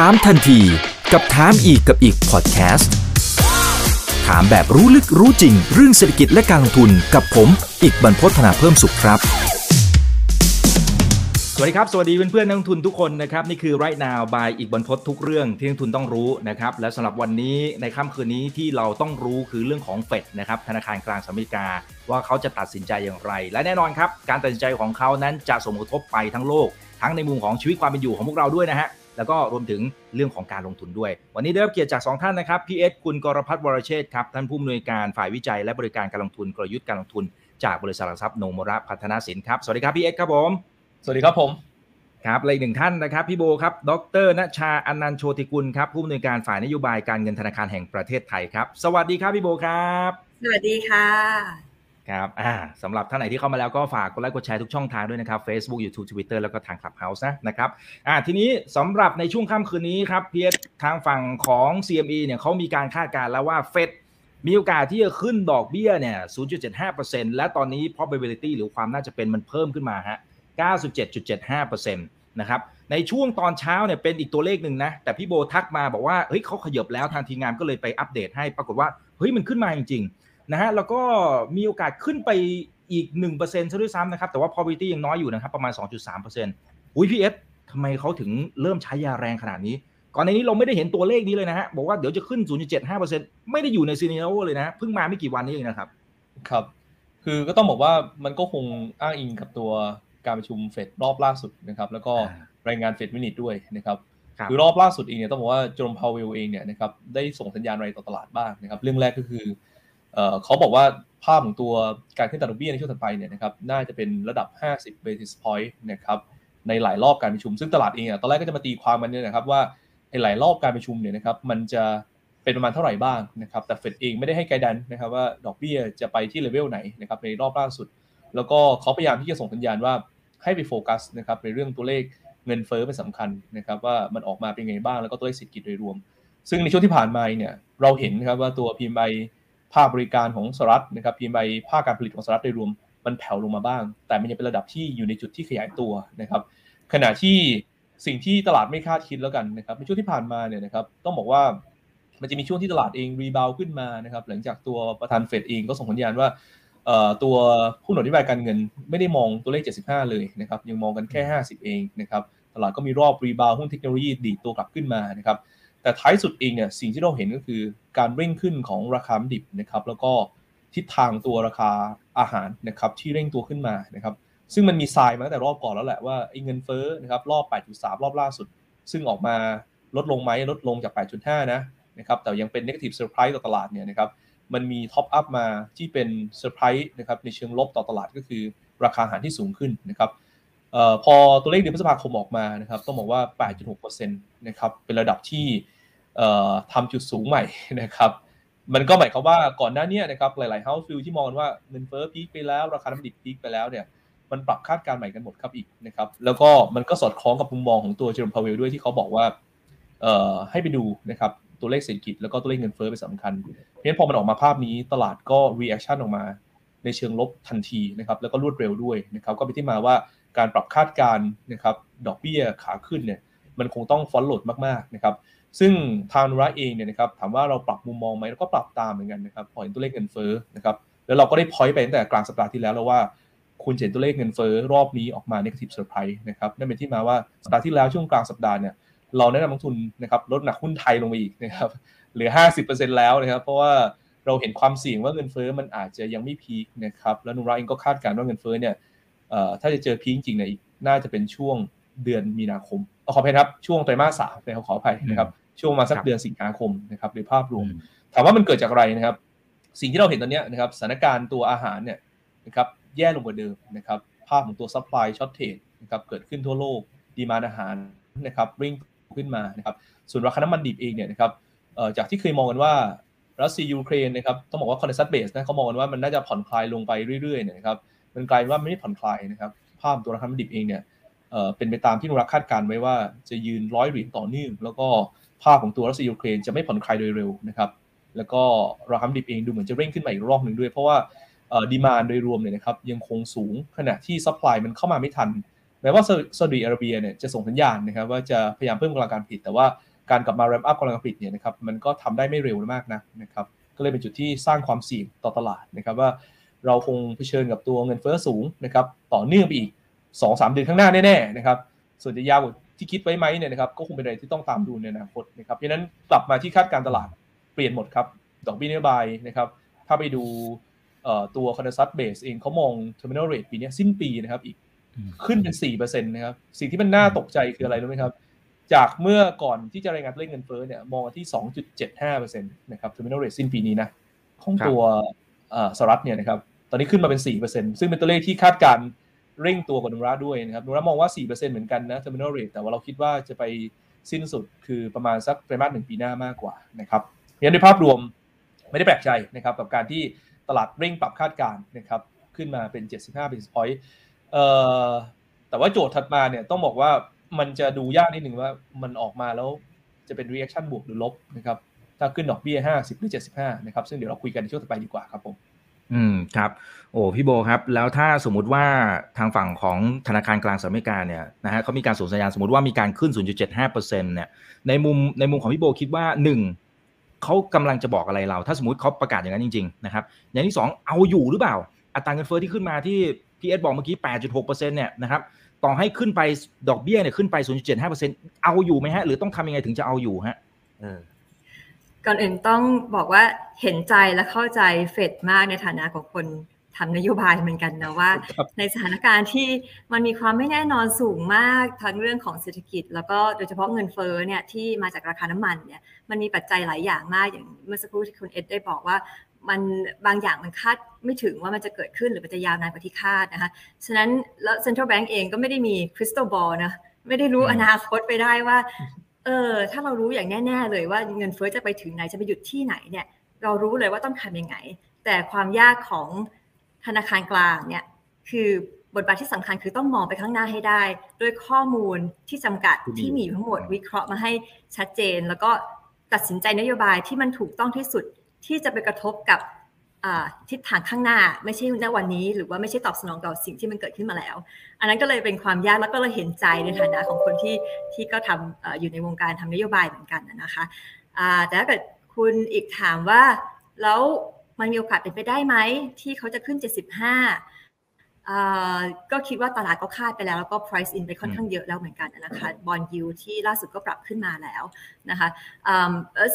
ถามทันทีกับถามอีกกับอีกพอดแคสต์ถามแบบรู้ลึกรู้จริง เรื่องเศรษฐกิจและการลงทุนกับผม อีกบรรพฒนาเพิ่มสุขครับ สวัสดีครับ สวัสดีเพื่อนๆนักลงทุนทุกคนนะครับ นี่คือ right now by อีกบรรพททุกเรื่องที่นักลงทุนต้องรู้นะครับ และสำหรับวันนี้ในค่ำคืนนี้ที่เราต้องรู้คือเรื่องของเฟดนะครับธนาคารกลางสหรัฐอเมริกา ว่าเขาจะตัดสินใจอย่างไร และแน่นอนครับการตัดสินใจของเขานั้นจะส่งผลกระทบไปทั้งโลก ทั้งในมุมของชีวิตความเป็นอยู่ของพวกเราด้วยนะฮะ แล้วก็รวมถึงเรื่องของการลงทุนด้วย วันนี้ได้รับเกียรติจาก 2 ท่านนะครับพี่เอสคุณกรพัฒน์วรเชษฐ์ครับท่านผู้อำนวยการฝ่ายวิจัยและบริการการลงทุนกลยุทธ์การลงทุน จากบริษัทหลักทรัพย์โนมระพัฒนาสินครับสวัสดีครับพี่เอสครับผมสวัสดีครับผมครับและอีกหนึ่งท่านนะครับพี่โบครับ ดรณชาอนันต์โชติกุลครับผู้อำนวยการฝ่ายนโยบายการเงินธนาคารแห่งประเทศไทยครับ สวัสดีครับพี่โบครับ สวัสดีค่ะ ครับอ่าสำหรับท่านไหนที่เข้ามาแล้วก็ฝากกดไลค์กดแชร์ทุกช่องทางด้วยนะครับ Facebook YouTube Twitter แล้วก็ทาง Clubhouse นะนะครับอ่าทีนี้สำหรับในช่วงค่ำคืนนี้ครับเพีเอสทางฝั่งของ CME เนี่ยเขามีการคาดการณ์แล้วว่าเฟดมีโอกาสที่จะขึ้นดอกเบี้ยเนี่ย 0.75%และตอนนี้ probability หรือความน่าจะเป็นมันเพิ่มขึ้นมาฮะ 97.75%นะครับ ในช่วงตอนเช้าเนี่ยเป็นอีกตัวเลขหนึ่งนะ แต่พี่โบทักมาบอกว่า เฮ้ยเขาขยับแล้วทางทีมงานก็เลยไปอัปเดตให้ ปรากฏว่า เฮ้ยมันขึ้นมาจริงๆ นะฮะแล้วก็มีโอกาสขึ้นไปอีก 1%ซะด้วยซ้ำนะครับ แต่ว่า probability ยังน้อยอยู่นะครับ ประมาณ 2.3%อุ้ยพี่เอสทำไมเขาถึงเริ่มใช้ยาแรงขนาดนี้ ก่อนในนี้เราไม่ได้เห็นตัวเลขนี้เลยนะฮะ บอกว่าเดี๋ยวจะขึ้น 0.75%ไม่ได้อยู่ในซีเนโอเลยนะ เพิ่งมาไม่กี่วันนี้เองนะครับ ครับ คือก็ต้องบอกว่ามันก็คงอ้างอิงกับตัวการประชุมเฟดรอบล่าสุดนะครับ แล้วก็อ่ารายงานเฟดมินิทด้วยนะครับครับคือรอบล่าสุดเองเนี่ยต้องบอกว่าโจมพาวเวลเองเนี่ยนะครับได้ส่งสัญญาณอะไรต่อตลาดบ้างนะครับ เรื่องแรกก็คือ เขาบอกว่าภาพของตัวการขึ้นอัตราดอกเบี้ยในช่วงถัดไปเนี่ยนะครับน่าจะเป็นระดับ 50 basis point นะครับในหลายรอบการประชุม ซึ่งตลาดเองอะตอนแรกก็จะมาตีความมันเนี่ยนะครับว่าไอ้หลายรอบการประชุมเนี่ยนะครับมันจะเป็นประมาณเท่าไหร่บ้างนะครับแต่เฟดเองไม่ได้ให้ไกด์ดันนะครับว่าดอกเบี้ยจะไปที่เลเวลไหนนะครับในรอบล่าสุด แล้วก็เขาพยายามที่จะส่งสัญญาณว่าให้ไปโฟกัสนะครับในเรื่องตัวเลขเงินเฟ้อเป็นสำคัญนะครับว่ามันออกมาเป็นไงบ้างแล้วก็ตัวเลขเศรษฐกิจโดยรวม ซึ่งในช่วงที่ผ่านมาเนี่ยเราเห็นนะครับว่าตัว PMI ภาคบริการของสหรัฐนะครับ PMI ภาคการผลิตของสหรัฐโดยรวมมันแผ่วลงมาบ้าง แต่มันยังเป็นระดับที่อยู่ในจุดที่ขยายตัวนะครับ ขณะที่สิ่งที่ตลาดไม่คาดคิดแล้วกันนะครับในช่วงที่ผ่านมาเนี่ยนะครับต้องบอกว่ามันจะมีช่วงที่ตลาดเองรีบาวขึ้นมานะครับหลังจากตัวประธานเฟดเองก็ส่งสัญญาณว่าตัวผู้หนุนนโยบายการเงินไม่ได้มองตัวเลข 75 เลยนะครับยังมองกันแค่ 50 เองนะครับตลาดก็มีรอบรีบาวหุ้นเทคโนโลยีดีดตัวกลับขึ้นมานะครับ แต่ท้ายสุดเองเนี่ยสิ่งที่เราเห็นก็คือการเร่งขึ้นของราคาดิบนะครับ แล้วก็ทิศทางตัวราคาอาหารนะครับที่เร่งตัวขึ้นมานะครับซึ่งมันมีทรายมาตั้งแต่รอบก่อนแล้วแหละว่าไอ้เงินเฟ้อนะครับรอบ 8.3 รอบล่าสุด ซึ่งออกมาลดลงไหมลดลงจาก 8.5 นะนะครับแต่ยังเป็น negative surprise ต่อตลาดเนี่ยนะครับมันมี top up มาที่เป็นเซอร์ไพรส์นะครับในเชิงลบต่อตลาดก็คือราคาอาหารที่สูงขึ้นนะครับอ่าพอตัวเลขเดือนพฤษภาคมออกมานะครับต้องบอกว่า 8.6%นะครับเป็นระดับที่ ทำจุดสูงใหม่นะครับ มันก็หมายความว่าก่อนหน้านี้นะครับหลายๆ house view ที่มองว่าเงินเฟ้อ peak ไปแล้ว ราคาน้ำมันดิบ peak ไปแล้วเนี่ยมันปรับคาดการณ์ใหม่กันหมดครับอีกนะครับ แล้วก็มันก็สอดคล้องกับมุมมองของตัวเจอโรมพาวเวลด้วยที่เขาบอกว่าเอ่อให้ไปดูนะครับตัวเลขเศรษฐกิจแล้วก็ตัวเลขเงินเฟ้อเป็นสำคัญ เพราะฉะนั้นพอมันออกมาภาพนี้ตลาดก็ reaction ออกมาในเชิงลบทันทีนะครับแล้วก็รวดเร็วด้วยนะครับก็เป็นที่มาว่าการปรับคาดการณ์นะครับดอกเบี้ยขาขึ้นเนี่ยมันคงต้องฟอนโหลดมากๆนะครับ ซึ่งทางนุระเองเนี่ยนะครับถามว่าเราปรับมุมมองไหมเราก็ปรับตามเหมือนกันนะครับพอเห็นตัวเลขเงินเฟ้อนะครับแล้วเราก็ได้พอยต์ไปตั้งแต่กลางสัปดาห์ที่แล้วแล้วว่า คุณเห็นตัวเลขเงินเฟ้อรอบนี้ออกมา negative surprise นะครับนั่นเป็นที่มาว่าสัปดาห์ที่แล้วช่วงกลางสัปดาห์เนี่ยเราแนะนำนักทุนนะครับลดหนักหุ้นไทยลงไปอีกนะครับเหลือ 50%แล้วนะครับ เพราะว่าเราเห็นความเสี่ยงว่าเงินเฟ้อมันอาจจะยังไม่พีคนะครับแล้วนุราเองก็คาดการณ์ว่าเงินเฟ้อเนี่ยถ้าจะเจอพีคจริงๆเนี่ยน่าจะเป็นช่วงเดือนมีนาคมขออภัยครับช่วงไตรมาสสามนะครับขออภัยนะครับ ช่วงมาสักครับเดือนสิงหาคมนะครับโดยภาพรวมอืมถามว่ามันเกิดจากอะไรนะครับ สิ่งที่เราเห็นตอนเนี้ยนะครับสถานการณ์ตัวอาหารเนี่ยนะครับแย่ลงกว่าเดิมนะครับภาพของตัว supply shortage นะครับเกิดขึ้นทั่วโลก demand อาหารนะครับเร่งขึ้นมานะครับส่วนราคาน้ำมันดิบเองเนี่ยนะครับเอ่อจากที่เคยมองกันว่ารัสเซียยูเครนนะครับต้องบอกว่า consensus base นะเขามองกันว่ามันน่าจะผ่อนคลายลงไปเรื่อยๆเนี่ยนะครับมันกลายเป็นว่าไม่ได้ผ่อนคลายนะครับภาพตัวราคาน้ำมันดิบเองเนี่ยเอ่อเป็นไปตามที่โนมูระคาดการณ์ไว้ว่าจะยืนร้อยเหรียญต่อเนื่องแล้วก็ ภาพของตัวรัสเซียยูเครนจะไม่ผ่อนคลายโดยเร็วนะครับ แล้วก็ราคาดิบเองดูเหมือนจะเร่งขึ้นมาอีกรอบหนึ่งด้วย เพราะว่า demand โดยรวมเนี่ยนะครับยังคงสูงขณะที่ supply มันเข้ามาไม่ทันแม้ว่าซาอุดิอาระเบียเนี่ยจะส่งสัญญาณนะครับว่าจะพยายามเพิ่มกำลังการผลิตแต่ว่าการกลับมา ramp up กำลังการผลิตเนี่ยนะครับมันก็ทำได้ไม่เร็วมากนะนะครับก็เลยเป็นจุดที่สร้างความเสี่ยงต่อตลาดนะครับว่าเราคงเผชิญกับตัวเงินเฟ้อสูงนะครับต่อเนื่องไปอีก 2-3 เดือนข้างหน้าแน่ๆนะครับส่วนจะยาวกว่า ที่คิดไว้ไหมเนี่ยนะครับก็คงเป็นอะไรที่ต้องตามดูในอนาคตนะครับเพราะนั้นกลับมาที่คาดการณ์ตลาดเปลี่ยนหมดครับดอกเบี้ยนโยบายนะครับถ้าไปดูตัว consensus base เองเขามอง terminal rate ปีนี้สิ้นปีนะครับอีกขึ้นเป็น4%นะครับสิ่งที่มันน่าตกใจคืออะไรรู้ไหมครับ จากเมื่อก่อนที่จะรายงานตัวเลขเงินเฟ้อเนี่ยมองที่2.75%นะครับ terminal rate สิ้นปีนี้นะของตัวสหรัฐเนี่ยนะครับตอนนี้ขึ้นมาเป็น4%ซึ่งเป็นตัวเลขที่คาดการ เร่งตัวกว่าโนมูระด้วยนะครับโนมูระมองว่า 4%เหมือนกันนะ terminal rate แต่ว่าเราคิดว่าจะไปสิ้นสุดคือประมาณสักไตรมาสหนึ่งปีหน้ามากกว่านะครับงั้นในภาพรวมไม่ได้แปลกใจนะครับกับการที่ตลาดเร่งปรับคาดการณ์นะครับขึ้นมาเป็น 75 basis point เอ่อแต่ว่าโจทย์ถัดมาเนี่ยต้องบอกว่ามันจะดูยากนิดหนึ่งว่ามันออกมาแล้วจะเป็น reaction บวกหรือลบนะครับถ้าขึ้นดอกเบี้ย 50 หรือ 75 นะครับ ซึ่งเดี๋ยวเราคุยกันในช่วงต่อไปดีกว่าครับผม อืมครับ โอ้พี่โบครับ แล้วถ้าสมมุติว่าทางฝั่งของธนาคารกลางสหรัฐอเมริกาเนี่ยนะฮะเขามีการส่งสัญญาณสมมติว่ามีการขึ้น 0.75%เนี่ยในมุมในมุมของพี่โบคิดว่า1เขากำลังจะบอกอะไรเรา ถ้าสมมติเขาประกาศอย่างนั้นจริงๆนะครับอย่างที่2เอาอยู่หรือเปล่า อัตราเงินเฟ้อที่ขึ้นมาที่พี่เอสบอกเมื่อกี้ 8.6%เนี่ยนะครับต่อให้ขึ้นไปดอกเบี้ยเนี่ยขึ้นไป 0.75%เอาอยู่ไหมฮะหรือต้องทำยังไงถึงจะเอาอยู่ฮะ ก่อนอื่นต้องบอกว่าเห็นใจและเข้าใจเฟดมากในฐานะของคนทำนโยบายเหมือนกันนะว่า ในสถานการณ์ที่มันมีความไม่แน่นอนสูงมากทั้งเรื่องของเศรษฐกิจ แล้วก็โดยเฉพาะเงินเฟ้อเนี่ยที่มาจากราคาน้ำมันเนี่ยมันมีปัจจัยหลายอย่างมากอย่างเมื่อสักครู่ที่คุณเอ็ดได้บอกว่ามันบางอย่างมันคาดไม่ถึงว่ามันจะเกิดขึ้นหรือมันจะยาวนานกว่าที่คาดนะคะฉะนั้นแล้วเซ็นทรัลแบงก์เองก็ไม่ได้มีคริสตัลบอลนะไม่ได้รู้อนาคตไปได้ว่า เออถ้าเรารู้อย่างแน่ ๆ เลยว่าเงินเฟ้อจะไปถึงไหนจะไปหยุดที่ไหนเนี่ยเรารู้เลยว่าต้องทำยังไง แต่ความยากของธนาคารกลางเนี่ยคือบทบาทที่สำคัญคือต้องมองไปข้างหน้าให้ได้ ด้วยข้อมูลที่จำกัดที่มีทั้งหมดวิเคราะห์มาให้ชัดเจน แล้วก็ตัดสินใจนโยบายที่มันถูกต้องที่สุดที่จะไปกระทบกับ ทิศทางข้างหน้าไม่ใช่ณวันนี้หรือว่าไม่ใช่ตอบสนองต่อสิ่งที่มันเกิดขึ้นมาแล้ว อันนั้นก็เลยเป็นความยากแล้วก็เลยเห็นใจในฐานะของคนที่ที่ก็ทำออยู่ในวงการทำนโยบายเหมือนกันนะคะแต่ถ้าเกิดคุณอีกถามว่าแล้วมันมีโอกาสเป็นไปได้ไหมที่เขาจะขึ้น 75 ก็คิดว่าตลาดก็คาดไปแล้ว แล้วก็ price in ไปค่อนข้างเยอะแล้วเหมือนกันนะคะบอลยูที่ล่าสุดก็ปรับขึ้นมาแล้วนะคะ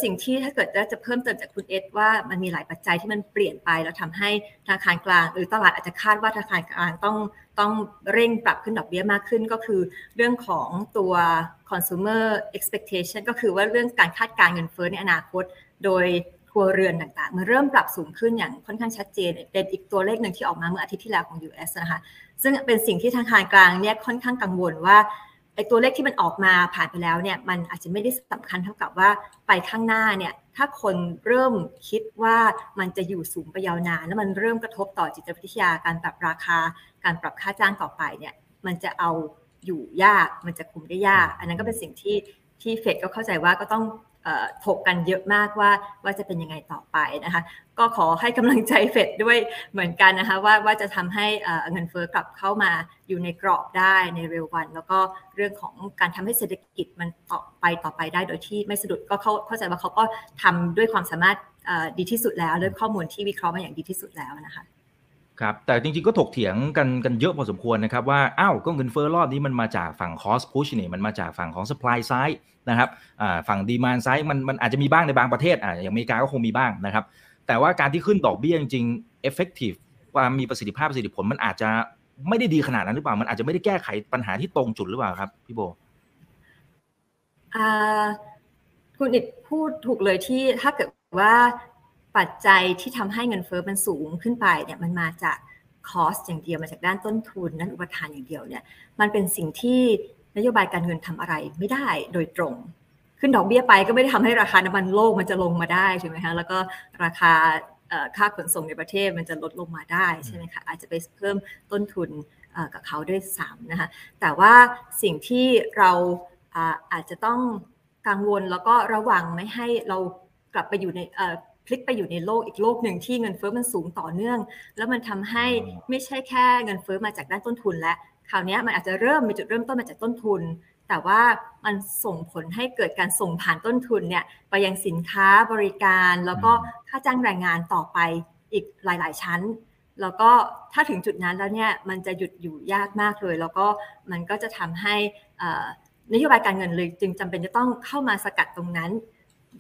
สิ่งที่ถ้าเกิดจะเพิ่มเติมจากคุณเอสว่ามันมีหลายปัจจัยที่มันเปลี่ยนไป แล้วทำให้ธนาคารกลาง หรือตลาดอาจจะคาดว่าธนาคารกลางต้องต้องเร่งปรับขึ้นดอกเบี้ยมากขึ้นก็คือเรื่องของตัว consumer expectation ก็คือว่าเรื่องการคาดการเงินเฟ้อในอนาคต โดย ครัวเรือนต่างๆ มันเริ่มปรับสูงขึ้นอย่างค่อนข้างชัดเจน เป็นอีกตัวเลขหนึ่งที่ออกมาเมื่ออาทิตย์ที่แล้วของ US นะคะ ซึ่งเป็นสิ่งที่ทางการกลางเนี่ยค่อนข้างกังวลว่าไอ้ตัวเลขที่มันออกมาผ่านไปแล้วเนี่ยมันอาจจะไม่ได้สำคัญเท่ากับว่าไปข้างหน้าเนี่ยถ้าคนเริ่มคิดว่ามันจะอยู่สูงไปยาวนาน แล้วมันเริ่มกระทบต่อจิตวิทยาการปรับราคา การปรับค่าจ้างต่อไปเนี่ยมันจะเอาอยู่ยากมันจะคุมได้ยาก อันนั้นก็เป็นสิ่งที่ที่เฟดก็เข้าใจว่าก็ต้อง ถกกันเยอะมากว่าว่าจะเป็นยังไงต่อไปนะคะ ก็ขอให้กำลังใจเฟดด้วยเหมือนกันนะคะว่าว่าจะทำให้เงินเฟ้อกลับเข้ามาอยู่ในกรอบได้ในเร็ววัน แล้วก็เรื่องของการทำให้เศรษฐกิจมันต่อไปต่อไปได้โดยที่ไม่สะดุดก็เข้าเข้าใจว่าเขาก็ทำด้วยความสามารถดีที่สุดแล้วด้วยข้อมูลที่วิเคราะห์มาอย่างดีที่สุดแล้วนะคะ ครับแต่จริงๆก็ถกเถียงกันกันเยอะพอสมควรนะครับว่าอ้าวก็เงินเฟ้อรอบนี้มันมาจากฝั่ง cost push นี่มันมาจากฝั่งของ supply side นะครับฝั่ง demand side มันมันอาจจะมีบ้างในบางประเทศอ่าอย่างอเมริกาก็คงมีบ้างนะครับ แต่ว่าการที่ขึ้นดอกเบี้ยจริงๆ effective ความมีประสิทธิภาพประสิทธิผลมันอาจจะไม่ได้ดีขนาดนั้นหรือเปล่า มันอาจจะไม่ได้แก้ไขปัญหาที่ตรงจุดหรือเปล่าครับพี่โบคุณอิดพูดถูกเลยที่ถ้าเกิดว่า ปัจจัยที่ทำให้เงินเฟอ้อมันสูงขึ้นไปเนี่ยมันมาจากคอสอย่างเดียวมาจากด้านต้นทุนนั้นอุปทานอย่างเดียวเนี่ยมันเป็นสิ่งที่นโยบายการเงินทำอะไรไม่ได้โดยตรง ขึ้นดอกเบี้ยไปก็ไม่ได้ทำให้ราคาน้ำมันโลกมันจะลงมาได้ใช่ไหมคะแล้วก็ราคาค่าขนส่งในประเทศมันจะลดลงมาได้ใช่ไหมคะอาจจะไปเพิ่มต้นทุนกับเขาด้วยซ้ำนะคะแต่ว่าสิ่งที่เราอาจจะต้องกังวลแล้วก็ระวังไม่ให้เรากลับไปอยู่ใน พลิกไปอยู่ในโลกอีกโลกหนึ่งที่เงินเฟ้อมันสูงต่อเนื่อง แล้วมันทำให้ไม่ใช่แค่เงินเฟ้อมาจากด้านต้นทุนและคราวนี้มันอาจจะเริ่มมีจุดเริ่มต้นมาจากต้นทุน แต่ว่ามันส่งผลให้เกิดการส่งผ่านต้นทุนเนี่ยไปยังสินค้าบริการ แล้วก็ค่าจ้างแรงงานต่อไปอีกหลาย ๆ ชั้น แล้วก็ถ้าถึงจุดนั้นแล้วเนี่ยมันจะหยุดอยู่ยากมากเลย แล้วก็มันก็จะทำให้นโยบายการเงินเลยจึงจำเป็นจะต้องเข้ามาสกัดตรงนั้น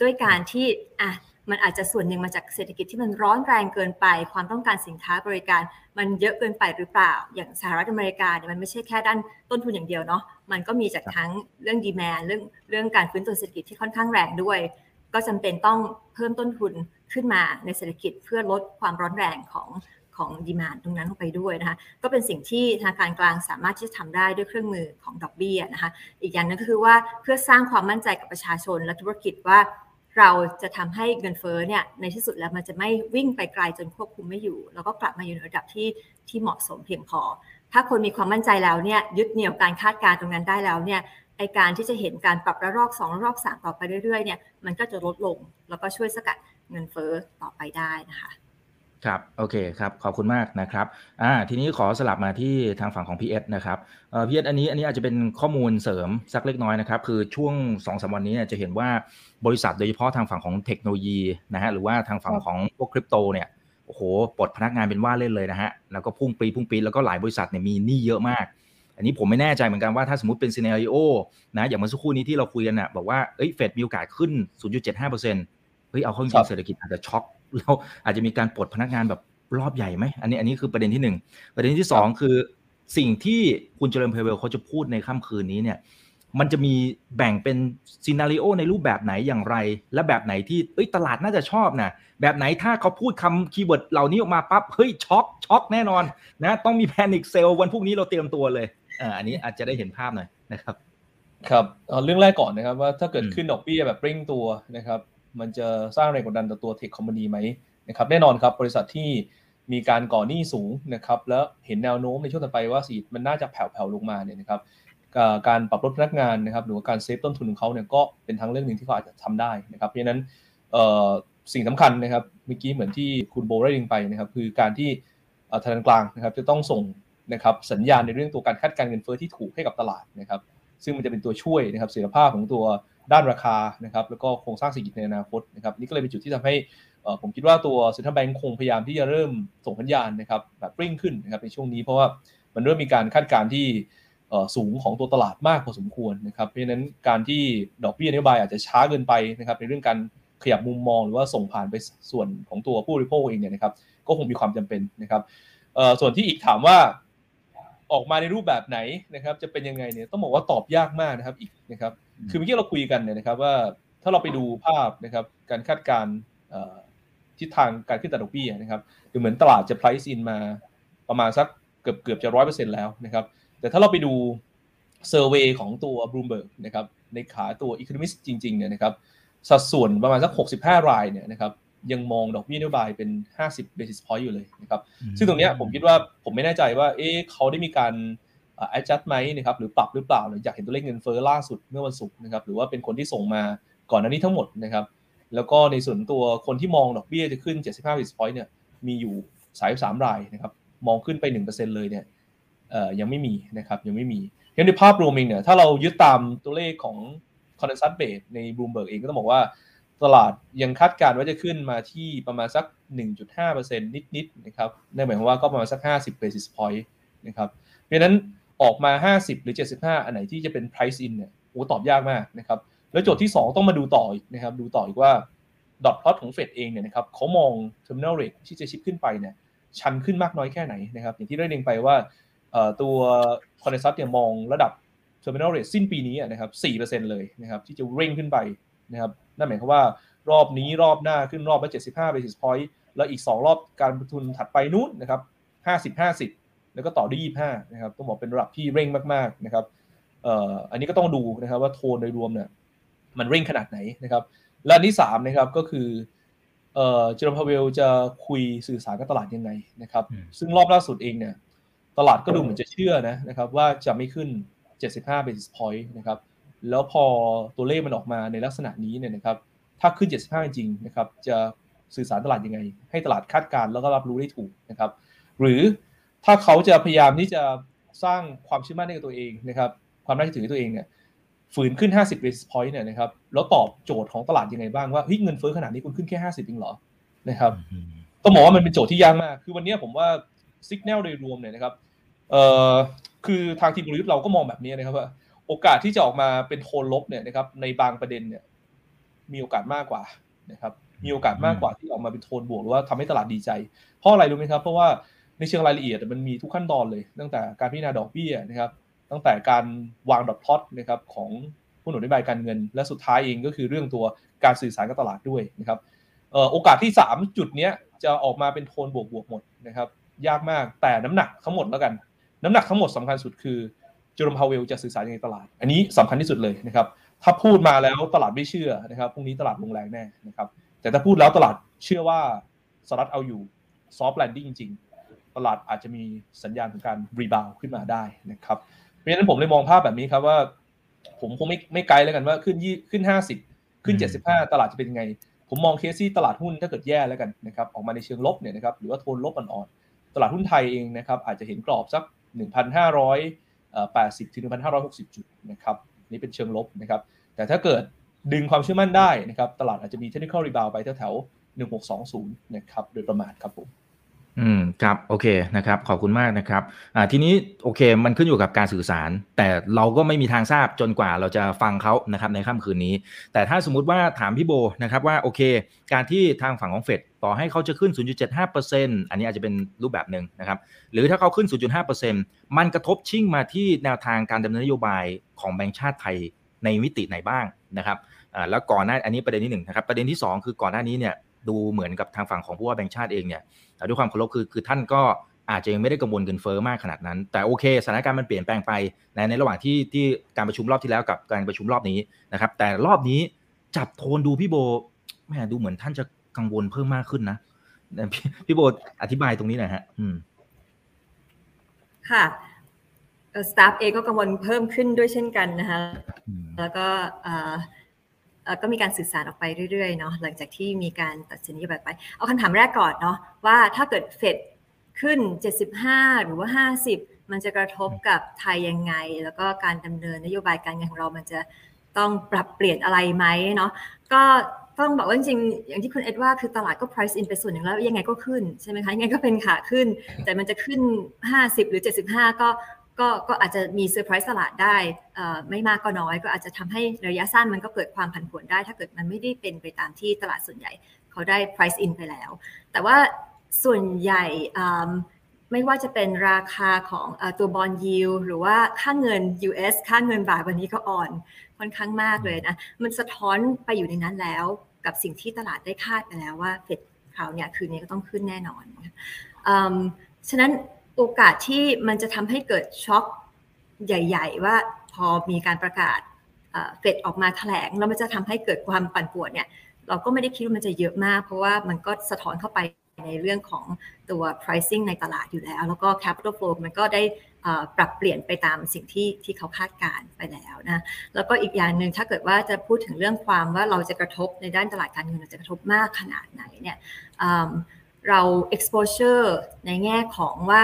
ด้วยการที่อะ มันอาจจะส่วนหนึ่งมาจากเศรษฐกิจที่มันร้อนแรงเกินไป ความต้องการสินค้าบริการ มันเยอะเกินไปหรือเปล่า อย่างสหรัฐอเมริกาเนี่ยมันไม่ใช่แค่ด้านต้นทุนอย่างเดียวเนาะมันก็มีจากทั้งเรื่องดีแมนเรื่องเรื่องการฟื้นตัวเศรษฐกิจที่ค่อนข้างแรงด้วย ก็จำเป็นต้องเพิ่มต้นทุนขึ้นมาในเศรษฐกิจเพื่อลดความร้อนแรงของของดีมานตรงนั้นลงไปด้วยนะคะก็เป็นสิ่งที่ธนาคารกลางสามารถที่จะทำได้ด้วยเครื่องมือของดอกเบี้ยนะคะอีกอย่างนึงก็คือว่าเพื่อสร้างความมั่นใจกับประชาชนและธุรกิจว่า เราจะทำให้เงินเฟ้อเนี่ยในที่สุดแล้วมันจะไม่วิ่งไปไกลจนควบคุมไม่อยู่ แล้วก็กลับมาอยู่ในระดับที่ที่เหมาะสมเพียงพอ ถ้าคนมีความมั่นใจแล้วเนี่ยยึดเหนี่ยวการคาดการณ์ตรงนั้นได้แล้วเนี่ยไอการที่จะเห็นการปรับระลอก2ระลอก3ต่อไปเรื่อยๆเนี่ยมันก็จะลดลง แล้วก็ช่วยสกัดเงินเฟ้อต่อไปได้นะคะ ครับโอเคครับขอบคุณมากนะครับอ่าทีนี้ขอสลับมาที่ทางฝั่งของพี่เอสนะครับเอ่อพี่เอสอันนี้อันนี้อาจจะเป็นข้อมูลเสริมสักเล็กน้อยนะครับคือช่วง2อสวันนี้จะเห็นว่าบริษัทโดยเฉพาะทางฝั่งของเทคโนโลยีนะฮะหรือว่าทางฝั่งของพวกคริปโตเนี่ยโอ้โหปลดพนักงานเป็นว่าเล่นเลยนะฮะแล้วก็พุ่งปีพุ่งปีแล้วก็หลายบริษัทเนี่ยมีหนี้เยอะมาก อันนี้ผมไม่แน่ใจเหมือนกันว่าถ้าสมมติเป็น scenarioนะอย่างเมื่อสักครู่นี้ที่เราคุยกันนะบอกว่าเอ้ยเฟดมีโอกาสขึ้น 0.75%เฮ้ยเอาเข้าจริงเศรษฐกิจอาจจะช็อก แล้วอาจจะมีการปลดพนักงานแบบรอบใหญ่ไหมอันนี้อันนี้คือประเด็นที่หนึ่งประเด็นที่สองคือสิ่งที่คุณเจอโรมพาวเวลเขาจะพูดในค่ำคืนนี้เนี่ย มันจะมีแบ่งเป็น scenario ในรูปแบบไหนอย่างไร และแบบไหนที่เอ้ยตลาดน่าจะชอบนะแบบไหนถ้าเขาพูดคำ keyword เหล่านี้ออกมาปั๊บเฮ้ยช็อกช็อกแน่นอนนะต้องมี panic sell วันพรุ่งนี้เราเตรียมตัวเลยอ่าอันนี้อาจจะได้เห็นภาพหน่อยนะครับครับเรื่องแรกก่อนนะครับว่าถ้าเกิดขึ้นดอกเบี้ยแบบเร่งตัวนะครับ มันจะสร้างแรงกดดันต่อตัว tech company ไหมนะครับแน่นอนครับบริษัทที่มีการก่อหนี้สูงนะครับแล้วเห็นแนวโน้มในช่วงต่อไปว่าสีมันน่าจะแผ่วๆลงมาเนี่ยนะครับการปรับลดพนักงานนะครับหรือว่าการ save ต้นทุนของเขาเนี่ยก็เป็นทางเลือกหนึ่งที่เขาอาจจะทำได้นะครับเพราะฉะนั้นสิ่งสำคัญนะครับเมื่อกี้เหมือนที่คุณโบได้ยิงไปนะครับคือการที่ธนาคารกลางนะครับจะต้องส่งนะครับสัญญาณในเรื่องตัวการคาดการเงินเฟ้อที่ถูกให้กับตลาดนะครับซึ่งมันจะเป็นตัวช่วยนะครับเสถียรภาพของตัว ด้านราคานะครับแล้วก็โครงสร้างเศรษฐกิจในอนาคตนะครับนี่ก็เลยเป็นจุดที่ทำให้ผมคิดว่าตัวเซ็นทรัลแบงก์คงพยายามที่จะเริ่มส่งสัญญาณนะครับแบบริ่งขึ้นนะครับในช่วงนี้เพราะว่ามันเริ่มมีการคาดการณ์ที่สูงของตัวตลาดมากพอสมควรนะครับเพราะฉะนั้นการที่ดอกเบี้ยนโยบายอาจจะช้าเกินไปนะครับในเรื่องการขยับมุมมองหรือว่าส่งผ่านไปส่วนของตัวผู้บริโภคเองเนี่ยนะครับก็คงมีความจำเป็นนะครับส่วนที่อีกถามว่าออกมาในรูปแบบไหนนะครับจะเป็นยังไงเนี่ยต้องบอกว่าตอบยากมากนะครับอีกนะครับ คือเมื่อกี้เราคุยกันเนี่ยนะครับว่าถ้าเราไปดูภาพนะครับการคาดการณ์ทิศทางการขึ้นตดอกเบี้ยนะครับดูเหมือนตลาดจะ price in มาประมาณสักเกือบเกือบจะร้อยเปอร์เซ็นต์แล้วนะครับแต่ถ้าเราไปดูเซอร์เวยของตัว Bloomberg นะครับในขาตัว Economist จริงๆเนี่ยนะครับสัดส่วนประมาณสัก 65 รายเนี่ยนะครับยังมองดอกเบี้ยนโยบายเป็น 50 basis point อยู่เลยนะครับซึ่งตรงนี้ผมคิดว่าผมไม่แน่ใจว่าเอ๊ะเขาได้มีการ adjust ไหมนะครับหรือปรับหรือเปล่าหรืออยากเห็นตัวเลขเงินเฟ้อล่าสุดเมื่อวันศุกร์นะครับหรือว่าเป็นคนที่ส่งมาก่อนหน้านี้ทั้งหมดนะครับแล้วก็ในส่วนตัวคนที่มองดอกเบี้ยจะขึ้น 75 basis point เนี่ยมีอยู่33รายนะครับมองขึ้นไป 1%เลยเนี่ยยังไม่มีนะครับยังไม่มียังในภาพรวมเองเนี่ยถ้าเรายึดตามตัวเลขของ Condensat Base ใน Bloomberg เองก็ต้องบอกว่าตลาดยังคาดการณ์ว่าจะขึ้นมาที่ประมาณสัก 1.5%นิดๆนะครับนั่นหมายความว่าก็ประมาณสัก 50 basis point นะครับเพราะฉะนั้น ออกมา 50 หรือ 75 อันไหนที่จะเป็น price in เนี่ยโอ้ตอบยากมากนะครับแล้วโจทย์ที่ 2 ต้องมาดูต่ออีกนะครับดูต่ออีกว่าดอทพลอตของเฟดเองเนี่ยนะครับเขามอง terminal rate ที่จะชิปขึ้นไปเนี่ยชันขึ้นมากน้อยแค่ไหนนะครับอย่างที่ได้เรียนไปว่าตัวคอนเนซัสเนี่ยมองระดับ terminal rate สิ้นปีนี้นะครับ4%เลยนะครับที่จะเร่งขึ้นไปนะครับนั่นหมายความว่ารอบนี้รอบหน้าขึ้นรอบละ75 basis point แล้วอีก 2 รอบการลงทุนถัดไปนู้นนะครับ50 50 แล้วก็ต่อด้วย25นะครับต้องบอกเป็นระดับที่เร่งมากๆนะครับอันนี้ก็ต้องดูนะครับว่าโทนโดยรวมเนี่ยมันเร่งขนาดไหนนะครับ และที่สามนะครับก็คือเอ่อเจอร์มพาเวลจะคุยสื่อสารกับตลาดยังไงนะครับ ซึ่งรอบล่าสุดเองเนี่ยตลาดก็ดูเหมือนจะเชื่อนะนะครับว่าจะไม่ขึ้น 75 basis point นะครับแล้วพอตัวเลขมันออกมาในลักษณะนี้เนี่ยนะครับถ้าขึ้น 75 จริงนะครับจะสื่อสารตลาดยังไง ให้ตลาดคาดการแล้วก็รับรู้ได้ถูกนะครับ หรือ ถ้าเขาจะพยายามที่จะสร้างความเชื่อมั่นในตัวเองนะครับความน่าเชื่อถือตัวเองเนี่ยฝืนขึ้น 50 basis point เนี่ยนะครับแล้วตอบโจทย์ของตลาดยังไงบ้างว่าเฮ้ยเงินเฟ้อขนาดนี้คุณขึ้นแค่ 50เองเหรอนะครับต้องบอกว่ามันเป็นโจทย์ที่ยากมาก คือวันนี้ผมว่าสัญญาณโดยรวมเนี่ยนะครับเอ่อคือทางทีมกลยุทธ์เราก็มองแบบนี้นะครับว่าโอกาสที่จะออกมาเป็นโทนลบเนี่ยนะครับในบางประเด็นเนี่ยมีโอกาสมากกว่านะครับมีโอกาสมากกว่าที่ออกมาเป็นโทนบวกหรือว่าทำให้ตลาดดีใจ เพราะอะไรรู้ไหมครับ เพราะว่า ในเชิงรายละเอียดมันมีทุกขั้นตอนเลย ตั้งแต่การพิจารณาดอกเบี้ยนะครับตั้งแต่การวางดอทพลอตนะครับของผู้หนุนนโยบายการเงิน และสุดท้ายเองก็คือเรื่องตัวการสื่อสารกับตลาดด้วยนะครับโอกาสที่ 3 จุดนี้จะออกมาเป็นโทนบวกบวกหมดนะครับยากมากแต่น้ำหนักทั้งหมดแล้วกัน น้ำหนักทั้งหมดสำคัญสุดคือเจอโรมพาวเวลจะสื่อสารยังไงตลาด อันนี้สำคัญที่สุดเลยนะครับถ้าพูดมาแล้วตลาดไม่เชื่อนะครับพรุ่งนี้ตลาดลงแรงแน่นะครับแต่ถ้าพูดแล้วตลาดเชื่อว่าสหรัฐเอาอยู่ soft landing จริง ตลาดอาจจะมีสัญญาณของการ rebound ขึ้นมาได้นะครับ เพราะฉะนั้นผมเลยมองภาพแบบนี้ครับว่า ผมคงไม่ไม่ไกลแล้วกันว่าขึ้นยี่ขึ้นห้าสิบขึ้นเจ็ดสิบห้าตลาดจะเป็นยังไง ผมมองเคสที่ตลาดหุ้นถ้าเกิดแย่แล้วกันนะครับออกมาในเชิงลบเนี่ยนะครับหรือว่าโทนลบอ่อนๆตลาดหุ้นไทยเองนะครับอาจจะเห็นกรอบสักหนึ่งพันห้าร้อยแปดสิบถึงหนึ่งพันห้าร้อยหกสิบจุดนะครับนี่เป็นเชิงลบนะครับแต่ถ้าเกิดดึงความเชื่อมั่นได้นะครับตลาดอาจจะมี technical rebound ไปแถวๆหนึ่งหกสองศูนย์นะครับโดยประมาณครับผม อืมครับโอเคนะครับขอบคุณมากนะครับอ่าทีนี้โอเคมันขึ้นอยู่กับการสื่อสาร แต่เราก็ไม่มีทางทราบจนกว่าเราจะฟังเขานะครับในค่ำคืนนี้ แต่ถ้าสมมุติว่าถามพี่โบนะครับว่าโอเค การที่ทางฝั่งของเฟดต่อให้เขาจะขึ้น 0.75%อันนี้อาจจะเป็นรูปแบบหนึ่งนะครับหรือถ้าเขาขึ้น 0.5%มันกระทบชิ่งมาที่แนวทางการดำเนินนโยบายของแบงก์ชาติไทยในมิติไหนบ้างนะครับอ่าแล้วก่อนหน้าอันนี้ประเด็นที่1นะครับประเด็นที่ 2 คือก่อนหน้านี้เนี่ยดูเหมือนกับทางฝั่งของผู้ว่าแบงก์ชาติเองเนี่ย ด้วยความเคารพคือคือท่านก็อาจจะยังไม่ได้กังวลเงินเฟ้อมากขนาดนั้น แต่โอเคสถานการณ์มันเปลี่ยนแปลงไปในในระหว่างที่ที่การประชุมรอบที่แล้วกับการประชุมรอบนี้นะครับแต่รอบนี้จับโทนดูพี่โบแม่ดูเหมือนท่านจะกังวลเพิ่มมากขึ้นนะพี่พี่โบอธิบายตรงนี้หน่อยฮะอืมค่ะสตาฟเองก็กังวลเพิ่มขึ้นด้วยเช่นกันนะคะแล้วก็ ก็มีการสื่อสารออกไปเรื่อยๆเนาะหลังจากที่มีการตัดสินนโยบายไป เอาคำถามแรกก่อนเนาะว่าถ้าเกิดเฟดขึ้น 75 หรือว่า 50 มันจะกระทบกับไทยยังไง แล้วก็การดำเนินนโยบายการเงินของเรามันจะต้องปรับเปลี่ยนอะไรไหมเนาะก็ต้องบอกว่าจริงๆอย่างที่คุณเอ็ดว่าคือตลาดก็ price in ไปส่วนหนึ่งแล้วยังไงก็ขึ้นใช่ไหมคะยังไงก็เป็นขาขึ้น แต่มันจะขึ้น 50 หรือ 75 ก็ ก็ก็อาจจะมีเซอร์ไพรส์ตลาดได้ไม่มากก็น้อย ก็อาจจะทำให้ระยะสั้นมันก็เกิดความผันผวนได้ ถ้าเกิดมันไม่ได้เป็นไปตามที่ตลาดส่วนใหญ่ เขาได้ price in ไปแล้ว แต่ว่าส่วนใหญ่ไม่ว่าจะเป็นราคาของตัวบอลยิวหรือว่าค่าเงิน US ค่าเงินบาทวันนี้ก็อ่อนค่อนข้างมากเลยนะ มันสะท้อนไปอยู่ในนั้นแล้วกับสิ่งที่ตลาดได้คาดไปแล้วว่าเฟดคราวเนี้คืนนี้ก็ต้องขึ้นแน่นอนฉะนั้น โอกาสที่มันจะทำให้เกิดช็อคใหญ่ ๆ ว่าพอมีการประกาศเฟดออกมาแถลงแล้วมันจะทำให้เกิดความปั่นป่วนเนี่ยเราก็ไม่ได้คิดว่ามันจะเยอะมาก เพราะว่ามันก็สะท้อนเข้าไปในเรื่องของตัว pricing ในตลาดอยู่แล้ว แล้วก็ capital flow มันก็ได้ปรับเปลี่ยนไปตามสิ่งที่ที่เขาคาดการไปแล้วนะ แล้วก็อีกอย่างหนึ่งถ้าเกิดว่าจะพูดถึงเรื่องความว่าเราจะกระทบในด้านตลาดการเงินเราจะกระทบมากขนาดไหนเนี่ย เรา exposure ในแง่ของว่า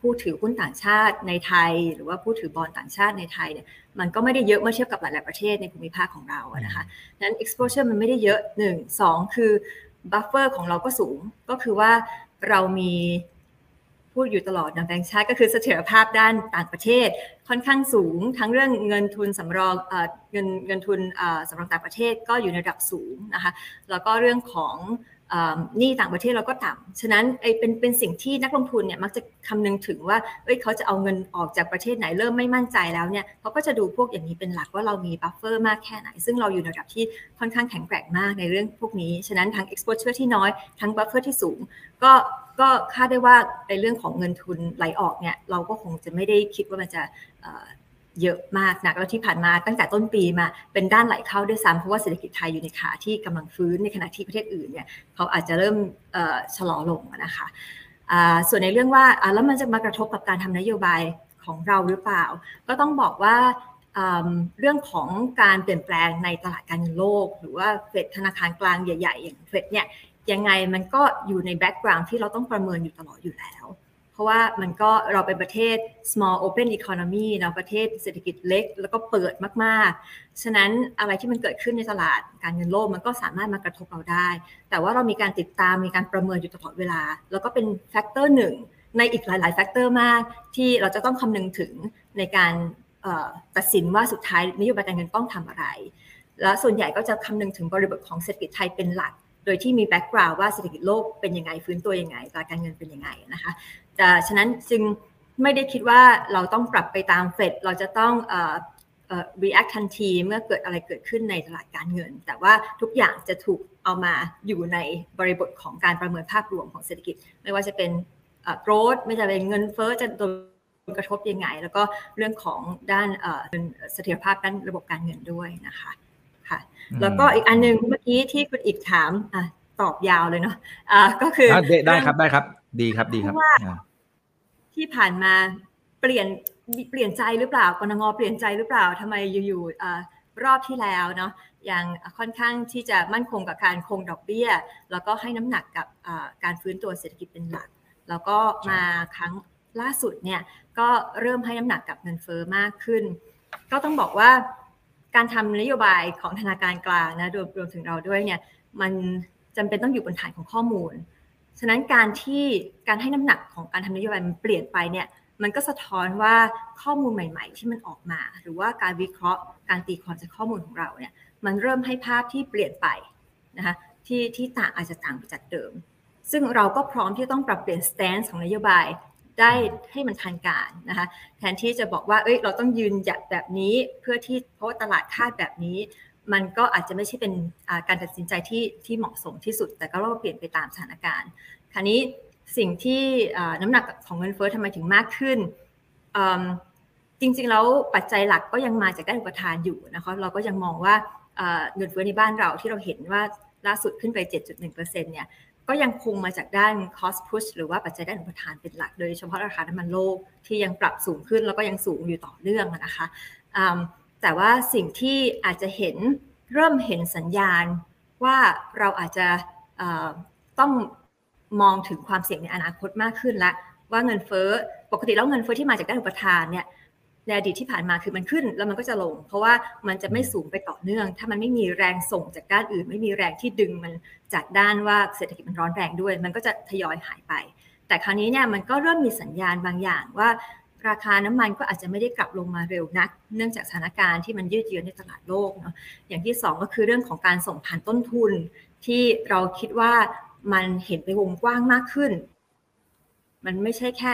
ผู้ถือหุ้นต่างชาติในไทย หรือว่าผู้ถือบอลต่างชาติในไทยเนี่ยมันก็ไม่ได้เยอะเมื่อเทียบกับหลาย ๆ ประเทศในภูมิภาคของเราอะนะคะนั้น exposure มันไม่ได้เยอะหนึ่งสองคือ buffer ของเราก็สูงก็คือว่าเรามีพูดอยู่ตลอดนะแบงค์ชาติก็คือเสถียรภาพด้านต่างประเทศ ค่อนข้างสูง ทั้งเรื่องเงินทุนสำรองเงินเงินทุนสำรองต่างประเทศก็อยู่ในระดับสูงนะคะแล้วก็เรื่องของ นี่ต่างประเทศเราก็ต่ำฉะนั้นไอ้เป็นเป็นสิ่งที่นักลงทุนเนี่ยมักจะคำนึงถึงว่าเอ้ยเขาจะเอาเงินออกจากประเทศไหนเริ่มไม่มั่นใจแล้วเนี่ยเขาก็จะดูพวกอย่างนี้เป็นหลักว่าเรามี buffer มากแค่ไหน ซึ่งเราอยู่ในระดับที่ค่อนข้างแข็งแกร่งมากในเรื่องพวกนี้ ฉะนั้นทั้ง exposure ที่น้อยทั้ง buffer ที่สูง ก็ก็คาดได้ว่าในเรื่องของเงินทุนไหลออกเนี่ยเราก็คงจะไม่ได้คิดว่ามันจะ เยอะมากนะแล้วที่ผ่านมาตั้งแต่ต้นปีมาเป็นด้านไหลเข้าด้วยซ้ำเพราะว่าเศรษฐกิจไทยอยู่ในขาที่กำลังฟื้นในขณะที่ประเทศอื่นเนี่ยเขาอาจจะเริ่มชะลอลงนะคะส่วนในเรื่องว่าแล้วมันจะมากระทบกับการทำนโยบายของเราหรือเปล่า ก็ต้องบอกว่าเรื่องของการเปลี่ยนแปลงในตลาดการเงินโลก หรือว่าเฟดธนาคารกลางใหญ่ ๆ อย่างเฟดเนี่ยยังไงมันก็อยู่ในแบ็กกราวน์ที่เราต้องประเมินอยู่ตลอดอยู่แล้ว เพราะว่ามันก็เราเป็นประเทศ small open economy เนาะประเทศเศรษฐกิจเล็ก แล้วก็เปิดมากๆ ฉะนั้นอะไรที่มันเกิดขึ้นในตลาดการเงินโลกมันก็สามารถมากระทบเราได้ แต่ว่าเรามีการติดตามมีการประเมินอยู่ตลอดเวลา แล้วก็เป็น factor หนึ่งในอีกหลาย ๆ แฟกเตอร์มาก ที่เราจะต้องคำนึงถึงในการตัดสินว่าสุดท้ายนโยบายการเงินต้องทำอะไร และส่วนใหญ่ก็จะคำนึงถึงบริบทของเศรษฐกิจไทยเป็นหลัก โดยที่มี background ว่าเศรษฐกิจโลกเป็นยังไงฟื้นตัวยังไงตลาดการเงินเป็นยังไงนะคะ แต่ฉะนั้นจึงไม่ได้คิดว่าเราต้องปรับไปตามเฟดเราจะต้อง react ทันทีเมื่อเกิดอะไรเกิดขึ้นในตลาดการเงิน แต่ว่าทุกอย่างจะถูกเอามาอยู่ในบริบทของการประเมินภาพรวมของเศรษฐกิจ ไม่ว่าจะเป็น growth ไม่ว่าจะเป็นเงินเฟ้อจะโดนกระทบยังไง แล้วก็เรื่องของด้านเสถียรภาพด้านระบบการเงินด้วยนะคะค่ะแล้วก็อีกอันนึงเมื่อกี้ที่คุณอีกถามอตอบยาวเลยเนาะะก็คือได้ครับได้ครับ ดีครับดีครับที่ผ่านมาเปลี่ยนเปลี่ยนใจหรือเปล่ากรงเปลี่ยนใจหรือเปล่าทำไมอยู่ๆรอบที่แล้วเนาะอย่างค่อนข้างที่จะมั่นคงกับการคงดอกเบี้ย แล้วก็ให้น้ำหนักกับการฟื้นตัวเศรษฐกิจเป็นหลัก แล้วก็มาครั้งล่าสุดเนี่ยก็เริ่มให้น้ำหนักกับเงินเฟอ้อมากขึ้น ก็ต้องบอกว่าการทำนโยบายของธนาคารกลางนะรวมรวมถึงเราด้วยเนี่ยมันจำเป็นต้องอยู่บนฐานของข้อมูล ฉะนั้นการที่การให้น้ำหนักของการทำนโยบายมันเปลี่ยนไปเนี่ยมันก็สะท้อนว่าข้อมูลใหม่ ๆ ที่มันออกมา หรือว่าการวิเคราะห์ การตีความจากข้อมูลของเราเนี่ยมันเริ่มให้ภาพที่เปลี่ยนไปนะคะที่ที่ต่างอาจจะต่างไปจากเดิม ซึ่งเราก็พร้อมที่ต้องปรับเปลี่ยนสแตนส์ของนโยบายได้ให้มันทันการนะคะแทนที่จะบอกว่าเอ้ยเราต้องยืนหยัดแบบนี้เพื่อที่เพราะว่าตลาดคาดแบบนี้ มันก็อาจจะไม่ใช่เป็นการตัดสินใจที่ที่เหมาะสมที่สุด แต่ก็เราเปลี่ยนไปตามสถานการณ์ คราวนี้สิ่งที่น้ำหนักของเงินเฟ้อทำไมถึงมากขึ้น จริงๆแล้วปัจจัยหลักก็ยังมาจากด้านอุปทานอยู่นะคะเราก็ยังมองว่าเงินเฟ้อในบ้านเราที่เราเห็นว่าล่าสุดขึ้นไป 7.1%เนี่ยก็ยังคงมาจากด้าน cost push หรือว่าปัจจัยด้านอุปทานเป็นหลัก โดยเฉพาะราคาน้ำมันโลกที่ยังปรับสูงขึ้นแล้วก็ยังสูงอยู่ต่อเนื่องนะคะ แต่ว่าสิ่งที่อาจจะเห็นเริ่มเห็นสัญญาณว่าเราอาจจะต้องมองถึงความเสี่ยงในอนาคตมากขึ้นและว่าเงินเฟ้อปกติแล้วเงินเฟ้อที่มาจากด้านอุปทานเนี่ยในอดีตที่ผ่านมาคือมันขึ้นแล้วมันก็จะลง เพราะว่ามันจะไม่สูงไปต่อเนื่อง ถ้ามันไม่มีแรงส่งจากด้านอื่น ไม่มีแรงที่ดึงมันจากด้านว่าเศรษฐกิจมันร้อนแรงด้วย มันก็จะทยอยหายไป แต่คราวนี้เนี่ยมันก็เริ่มมีสัญญาณบางอย่างว่า ราคาน้ำมันก็อาจจะไม่ได้กลับลงมาเร็วนัก เนื่องจากสถานการณ์ที่มันยืดเยื้อในตลาดโลกเนาะอย่างที่ 2 ก็คือเรื่องของการส่งผ่านต้นทุน ที่เราคิดว่ามันเห็นไปวงกว้างมากขึ้น มันไม่ใช่แค่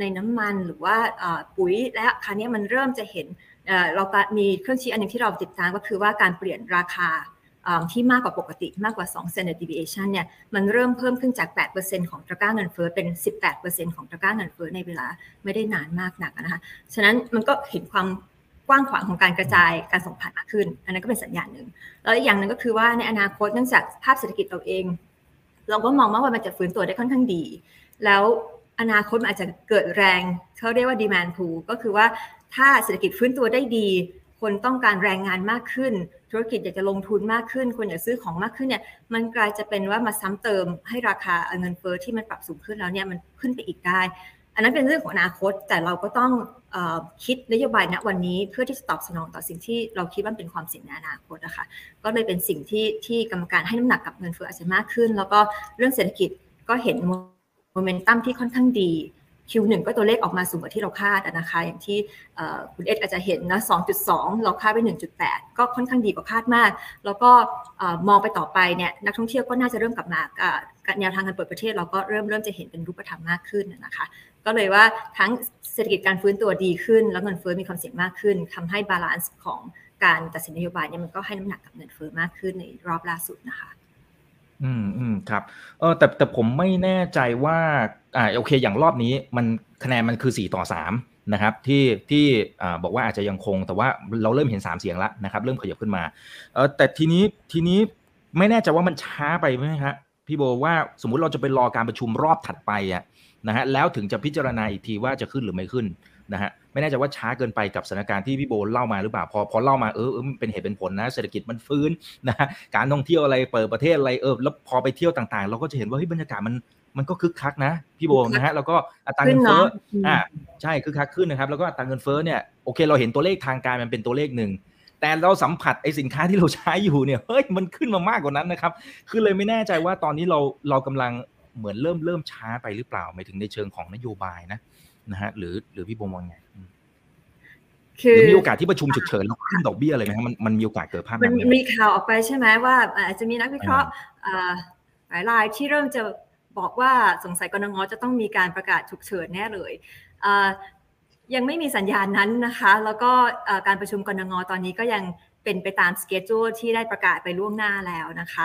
ในน้ำมันหรือว่าปุ๋ยและคราวนี้มันเริ่มจะเห็นเรามีเครื่องชี้อันนึงที่เราติดตามก็คือว่าการเปลี่ยนราคา ที่มากกว่าปกติมากกว่า 2 standard deviation เนี่ยมันเริ่มเพิ่มขึ้นจาก 8%ของตะกร้าเงินเฟ้อเป็น 18%ของตะกร้าเงินเฟ้อในเวลาไม่ได้นานมากนักนะคะฉะนั้นมันก็เห็นความกว้างขวางของการกระจายการส่งผ่านมากขึ้น อันนั้นก็เป็นสัญญาณหนึ่งแล้วอีกอย่างหนึ่งก็คือว่าในอนาคตเนื่องจากภาพเศรษฐกิจเราเอง เราก็มองว่ามันจะฟื้นตัวได้ค่อนข้างดี แล้วอนาคตอาจจะเกิดแรงเขาเรียกว่า demand pool ก็คือว่าถ้าเศรษฐกิจฟื้นตัวได้ดี คนต้องการแรงงานมากขึ้น ธุรกิจอยากจะลงทุนมากขึ้น คนอยากซื้อของมากขึ้นเนี่ยมันกลายจะเป็นว่ามาซ้ำเติมให้ราคาเงินเฟอ้อที่มันปรับสูงขึ้นแล้วเนี่ยมันขึ้นไปอีกได้ อันนั้นเป็นเรื่องของอนาคตแต่เราก็ต้องอคิดนโยบายณวันนี้เพื่อที่จะตอบสนองต่อสิ่งที่เราคิดว่าเป็นความเสี่ยงในอนาคตนะคะก็เลยเป็นสิ่งที่ที่กรรมการให้น้ำหนักกับเงินเฟ้ออาจจะมากขึ้น แล้วก็เรื่องเศรษฐกิจก็เห็นโมเมนตัมที่ค่อนข้างดี Q1 ก็ตัวเลขออกมาสูงกว่าที่เราคาดนะคะ อย่างที่คุณเอสอาจจะเห็นนะ 2.2 เราคาดไป1.8 ก็ค่อนข้างดีกว่าคาดมาก แล้วก็มองไปต่อไปเนี่ยนักท่องเที่ยวก็น่าจะเริ่มกลับมาแนวทางการเปิดประเทศเราก็เริ่มเริ่มจะเห็นเป็นรูปธรรมมากขึ้นนะคะ ก็เลยว่าทั้งเศรษฐกิจการฟื้นตัวดีขึ้น แล้วเงินเฟ้อมีความเสี่ยงมากขึ้นทำให้ balance ของการตัดสินนโยบายเนี่ยมันก็ให้น้ำหนักกับเงินเฟ้อมากขึ้นในรอบล่าสุดนะคะ อืมอืมครับเออแต่แต่ผมไม่แน่ใจว่าอ่าโอเค อย่างรอบนี้มันคะแนนมันคือ 4 ต่อ 3 นะครับ ที่ที่อ่าบอกว่าอาจจะยังคง แต่ว่าเราเริ่มเห็น 3 เสียงแล้วนะครับ เริ่มขยับขึ้นมาเออแต่ทีนี้ทีนี้ไม่แน่ใจว่ามันช้าไปไหมครับพี่โบว่าสมมุติเราจะไปรอการประชุมรอบถัดไปอะนะฮะแล้วถึงจะพิจารณาอีกทีว่าจะขึ้นหรือไม่ขึ้นนะฮะ ไม่แน่ใจว่าช้าเกินไปกับสถานการณ์ที่พี่โบเล่ามาหรือเปล่าพอพอเล่ามาเออมันเป็นเหตุเป็นผลนะเศรษฐกิจมันฟื้นนะการท่องเที่ยวอะไรเปิดประเทศอะไรเออแล้วพอไปเที่ยวต่างๆ เราก็จะเห็นว่าเฮ้ยบรรยากาศมันมันก็คึกคักนะพี่โบนะฮะแล้วก็อัตราเงินเฟ้ออ่าใช่คึกคักขึ้นนะครับแล้วก็อัตราเงินเฟ้อเนี่ยโอเคเราเห็นตัวเลขทางการมันเป็นตัวเลขหนึ่งแต่เราสัมผัสไอสินค้าที่เราใช้อยู่เนี่ยเฮ้ยมันขึ้นมามากกว่านั้นนะครับคือเลยไม่แน่ใจว่าตอนนี้เราเรากำลังเหมือนเริ่มเริ่มช้าไปหรือเปล่าหมายถึงในเชิงของนโยบายนะนะฮะหรือหรือพี่บงมองไง คือมีโอกาสที่ประชุมฉุกเฉินแล้วขึ้นดอกเบี้ยอะไรไหมครับมันมันมีโอกาสเกิดภาพมันมีข่าวออกไปใช่ไหมว่าอาจจะมีนักวิเคราะห์หลายรายที่เริ่มจะบอกว่าสงสัยกรงงจะต้องมีการประกาศฉุกเฉินแน่เลยยังไม่มีสัญญาณนั้นนะคะ แล้วก็การประชุมกรงงตอนนี้ก็ยังเป็นไปตามสเกจจูที่ได้ประกาศไปล่วงหน้าแล้วนะคะ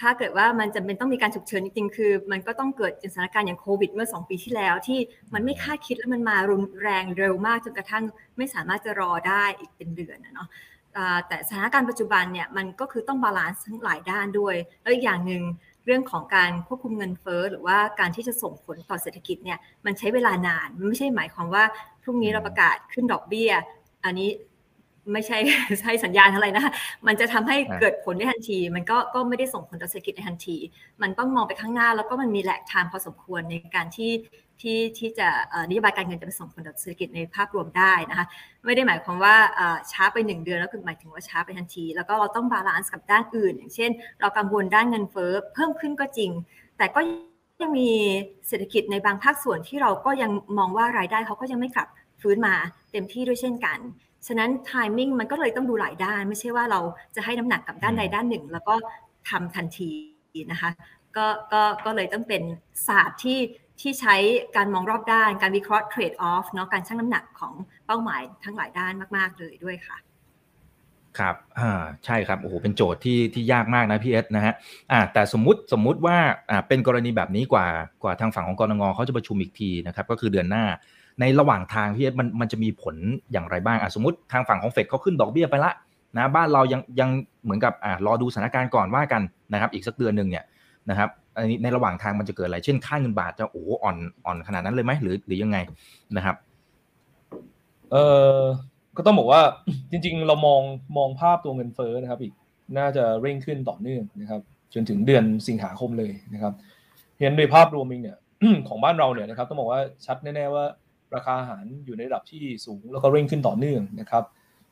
ถ้าเกิดว่ามันจำเป็นต้องมีการฉุกเฉินจริงๆ คือ มันก็ต้องเกิดสถานการณ์อย่างโควิดเมื่อ 2 ปีที่แล้ว ที่มันไม่คาดคิดแล้วมันมารุนแรงเร็วมากจนกระทั่งไม่สามารถจะรอได้อีกเป็นเดือนนะเนาะแต่สถานการณ์ปัจจุบันเนี่ยมันก็คือต้อง balance ทั้งหลายด้านด้วย แล้วอีกอย่างหนึ่งเรื่องของการควบคุมเงินเฟ้อหรือว่าการที่จะส่งผลต่อเศรษฐกิจเนี่ยมันใช้เวลานานมันไม่ใช่หมายความว่าพรุ่งนี้เราประกาศขึ้นดอกเบี้ย อันนี้ ไม่ใช่ใช่สัญญาณอะไรนะ มันจะทำให้เกิดผลได้ทันที มันก็ก็ไม่ได้ส่งผลต่อเศรษฐกิจในทันที มันต้องมองไปข้างหน้า แล้วก็มันมี lag time พอสมควรในการที่ที่ที่จะนโยบายการเงินจะไปส่งผลต่อเศรษฐกิจในภาพรวมได้นะคะ ไม่ได้หมายความว่าช้าไปหนึ่งเดือนแล้วคือหมายถึงว่าช้าไปทันที แล้วก็เราต้อง balance กับด้านอื่น อย่างเช่น เรากังวลด้านเงินเฟ้อเพิ่มขึ้นก็จริง แต่ก็ยังมีเศรษฐกิจในบางภาคส่วนที่เราก็ยังมองว่ารายได้เขาก็ยังไม่กลับฟื้นมาเต็มที่ด้วยเช่นกัน ฉะนั้น timing มันก็เลยต้องดูหลายด้าน ไม่ใช่ว่าเราจะให้น้ำหนักกับด้านใดด้านหนึ่ง แล้วก็ทำทันทีนะคะก็ก็ก็เลยต้องเป็นศาสตร์ที่ที่ใช้การมองรอบด้าน การวิเคราะห์เทรดออฟเนาะการชั่งน้ำหนักของเป้าหมายทั้งหลายด้านมาก ๆ เลยด้วยค่ะ ครับ อ่า ใช่ครับ โอ้โห เป็นโจทย์ที่ที่ยากมากนะพี่เอสนะฮะ อ่า แต่สมมติสมมุติว่า อ่า เป็นกรณีแบบนี้กว่ากว่าทางฝั่งของกรงงเขาจะประชุมอีกทีนะครับ ก็คือเดือนหน้า ในระหว่างทางพี่เอสมันมันจะมีผลอย่างไรบ้าง อะสมมติทางฝั่งของเฟดเขาขึ้นดอกเบี้ยไปละนะ บ้านเรายังยังเหมือนกับ อ่า รอดูสถานการณ์ก่อนว่ากันนะครับ อีกสักเดือนหนึ่งเนี่ยนะครับอันนี้ในระหว่างทางมันจะเกิดอะไร เช่น ค่าเงินบาทจะโอ้อ่อนอ่อนขนาดนั้นเลยไหมหรือหรือยังไงนะครับ เออ ก็ต้องบอกว่าจริง ๆ เรามองมองภาพตัวเงินเฟ้อนะครับอีกน่าจะเร่งขึ้นต่อเนื่องนะครับจนถึงเดือนสิงหาคมเลยนะครับเห็นโดยภาพรวมเองเนี่ยของบ้านเราเนี่ยนะครับต้องบอกว่าชัดแน่ๆว่าราคาอาหารอยู่ในระดับที่สูงแล้วก็เร่งขึ้นต่อเนื่องนะครับ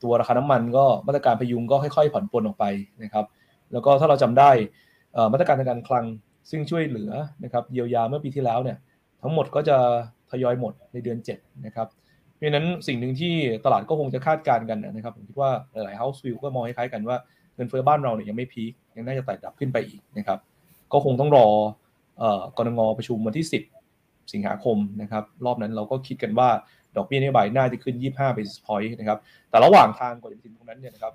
ตัวราคาน้ำมันก็มาตรการพยุงก็ค่อยๆผ่อนปลนออกไปนะครับ แล้วก็ถ้าเราจำได้มาตรการทางการคลังซึ่งช่วยเหลือนะครับเยียวยาเมื่อปีที่แล้วเนี่ยทั้งหมดก็จะทยอยหมดในเดือน7นะครับ เพราะนั้นสิ่งหนึ่งที่ตลาดก็คงจะคาดการณ์กันนะครับ ผมคิดว่าหลายๆ house view ก็มองคล้ายๆกันว่าเงินเฟ้อบ้านเราเนี่ยยังไม่พีคยังน่าจะไต่ดับขึ้นไปอีกนะครับ ก็คงต้องรอกรงงประชุมวันที่ 10 สิงหาคมนะครับ รอบนั้นเราก็คิดกันว่าดอกเบี้ยนโยบายน่าจะขึ้น 25 basis point นะครับ แต่ระหว่างทางก่อนจะถึงตรงนั้นเนี่ยนะครับ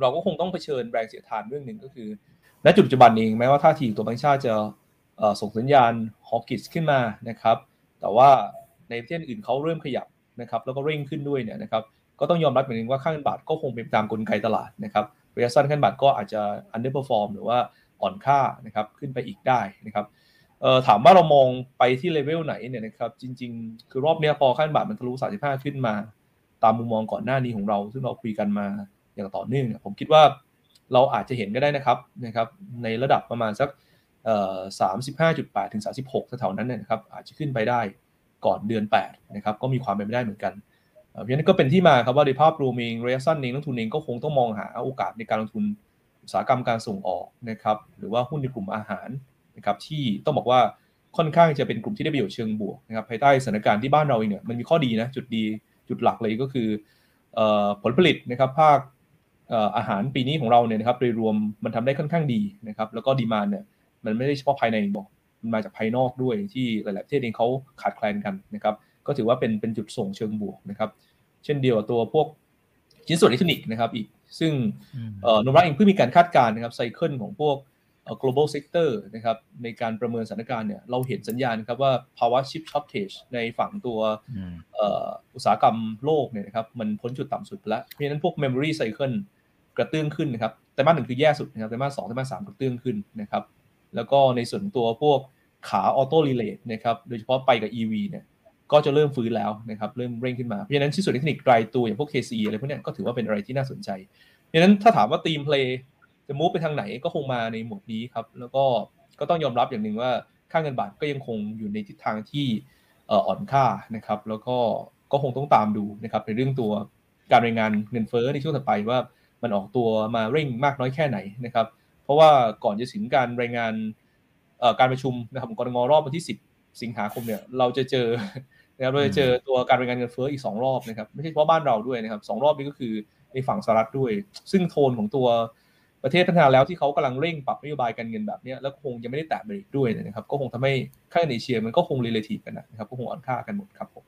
เราก็คงต้องเผชิญแรงเสียดทานเรื่องหนึ่งก็คือ ณ จุดปัจจุบันเองแม้ว่าท่าทีตัวแบงก์ชาติจะส่งสัญญาณฮอกิสขึ้นมานะครับ แต่ว่าในประเทศอื่นเขาเริ่มขยับ นะครับแล้วก็เร่งขึ้นด้วยเนี่ยนะครับก็ต้องยอมรับเหมือนกันว่าค่าเงินบาทก็คงเป็นตามกลไกตลาดนะครับระยะสั้นค่าเงินบาทก็อาจจะ underperform หรือว่าอ่อนค่านะครับขึ้นไปอีกได้นะครับถามว่าเรามองไปที่เลเวลไหนเนี่ยนะครับจริง ๆ คือรอบนี้พอขั้นบาทมันทะลุ 35 ขึ้นมา ตามมุมมองก่อนหน้านี้ของเรา ซึ่งเราคุยกันมาอย่างต่อเนื่องเนี่ยผมคิดว่าเราอาจจะเห็นก็ได้นะครับนะครับในระดับประมาณสักเอ่อ35.8ถึง36แถวๆนั้นเนี่ยนะครับอาจจะขึ้นไปได้ ก่อนเดือน8นะครับก็มีความเป็นไปได้เหมือนกันเพราะฉะนั้นก็เป็นที่มาครับว่าในภาพรวมเองระยะสั้นเองนักทุนเองก็คงต้องมองหาโอกาสในการลงทุนอุตสาหกรรมการส่งออกนะครับหรือว่าหุ้นในกลุ่มอาหารนะครับที่ต้องบอกว่าค่อนข้างจะเป็นกลุ่มที่ได้ประโยชน์เชิงบวกนะครับภายใต้สถานการณ์ที่บ้านเราเองเนี่ยมันมีข้อดีนะจุดดีจุดหลักเลยก็คือผลผลิตนะครับภาคอาหารปีนี้ของเราเนี่ยนะครับโดยรวมมันทำได้ค่อนข้างดีนะครับแล้วก็ดีมานเนี่ยมันไม่ได้เฉพาะภายในบอก มันมาจากภายนอกด้วยที่หลาย ๆ ประเทศเองเขาขาดแคลนกันนะครับ ก็ถือว่าเป็นเป็นจุดส่งเชิงบวกนะครับ เช่นเดียวกับตัวพวกชิ้นส่วนอิเล็กทรอนิกส์นะครับอีกซึ่งโนราเองเพิ่งมีการคาดการณ์นะครับ cycle ของพวก global sector นะครับในการประเมินสถานการณ์เนี่ยเราเห็นสัญญาณครับว่าภาวะ chip shortage ในฝั่งตัวอุตสาหกรรมโลกเนี่ยนะครับมันพ้นจุดต่ำสุดแล้ว เพราะฉะนั้นพวก memory cycle กระเตื้องขึ้นนะครับไตรมาสหนึ่งคือแย่สุดนะครับแต่บ้านสองแต่บ้านสามกระเตื้องขึ้นนะครับ แล้วก็ในส่วนตัวพวกขา auto related นะครับโดยเฉพาะไปกับ EV เนี่ยก็จะเริ่มฟื้นแล้วนะครับเริ่มเร่งขึ้นมา เพราะฉะนั้นชิ้นส่วนเทคนิครายตัวอย่างพวก KCE อะไรพวกนี้ก็ถือว่าเป็นอะไรที่น่าสนใจเพราะฉะนั้นถ้าถามว่าทีมเพลย์จะมูฟไปทางไหนก็คงมาในหมวดนี้ครับแล้วก็ก็ต้องยอมรับอย่างหนึ่งว่าค่าเงินบาทก็ยังคงอยู่ในทิศทางที่อ่อนค่านะครับแล้วก็ก็คงต้องตามดูนะครับในเรื่องตัวการรายงานเงินเฟ้อในช่วงต่อไปว่ามันออกตัวมาเร่งมากน้อยแค่ไหนนะครับเราะว่าก่อนจะถึงการรายงานการประชุมนะครับกรงรอบวันที่ 10 สิงหาคมเนี่ยเราจะเจอนะครับเราจะเจอตัวการรายงานเงินเฟ้ออีก 2 รอบนะครับไม่ใช่เฉพาะบ้านเราด้วยนะครับสรอบนี้ก็คือในฝั่งสหรัฐด้วย ซึ่งโทนของตัวประเทศพัฒนาแล้วที่เขากำลังเร่งปรับนโยบายการเงินแบบนี้แล้วคงยังไม่ได้แตะเบรกด้วยนะครับ ก็คงทำให้ค่าเงินเอเชียมันก็คงเรเลทีฟกันนะครับก็คงอ่อนค่ากันหมดครับผม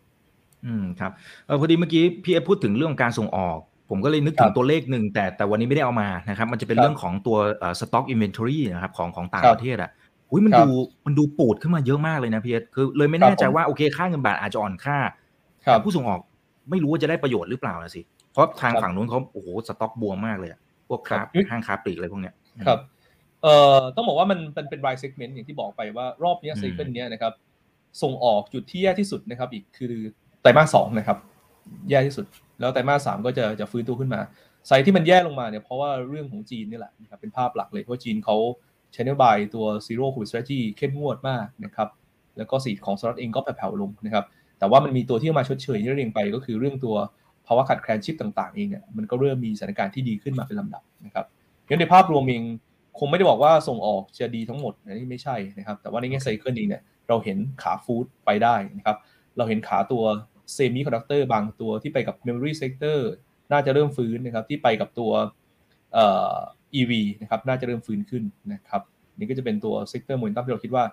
อืมครับเออพอดีเมื่อกี้พี่เอพูดถึงเรื่องการส่งออก ผมก็เลยนึกถึงตัวเลขหนึ่งแต่แต่วันนี้ไม่ได้เอามานะครับ มันจะเป็นเรื่องของตัวสต็อก inventory นะครับของของต่างประเทศอะอุ้ยมันดูมันดูปูดขึ้นมาเยอะมากเลยนะพี่เอคือเลยไม่แน่ใจว่าโอเคค่าเงินบาทอาจจะอ่อนค่าแต่ผู้ส่งออกไม่รู้ว่าจะได้ประโยชน์หรือเปล่านะสิ เพราะทางฝั่งนู้นเขาโอ้โหสต็อกบวมมากเลยพวกค้าห้างค้าปลีกอะไรพวกเนี้ยครับเอ่อต้องบอกว่ามันเป็นเป็นราย segment อย่างที่บอกไปว่ารอบนี้ cycle นี้นะครับส่งออกจุดที่แย่ที่สุดนะครับ อีกคือไตรมาสสองนะครับ แย่ที่สุด แล้วไตรมาสสามก็จะจะฟื้นตัวขึ้นมาไซที่มันแย่ลงมาเนี่ยเพราะว่าเรื่องของจีนนี่แหละนะครับเป็นภาพหลักเลยเพราะจีนเขาใช้นโยบายตัว zero covid strategy เข้มงวดมากนะครับแล้วก็สีของสหรัฐเองก็แผ่วๆลงนะครับแต่ว่ามันมีตัวที่มาชดเชยที่เรียงไปก็คือเรื่องตัวภาวะขาดแคลนชิปต่างๆเองเนี่ยมันก็เริ่มมีสถานการณ์ที่ดีขึ้นมาเป็นลำดับนะครับงั้นในภาพรวมเองคงไม่ได้บอกว่าส่งออกจะดีทั้งหมดนนี้ไม่ใช่นะครับแต่ว่าในแง่ไซเคิลเองเนี่ยเราเห็นขาฟู้ดไปได้นะครับเราเห็นขาตัว semiconductor บางตัวที่ไปกับ memory sector น่าจะเริ่มฟื้นนะครับที่ไปกับตัวเอ่อ EV นะครับน่าจะเริ่มฟื้นขึ้นนะครับนี่ก็จะเป็นตัว sector momentum ที่เราคิดว่า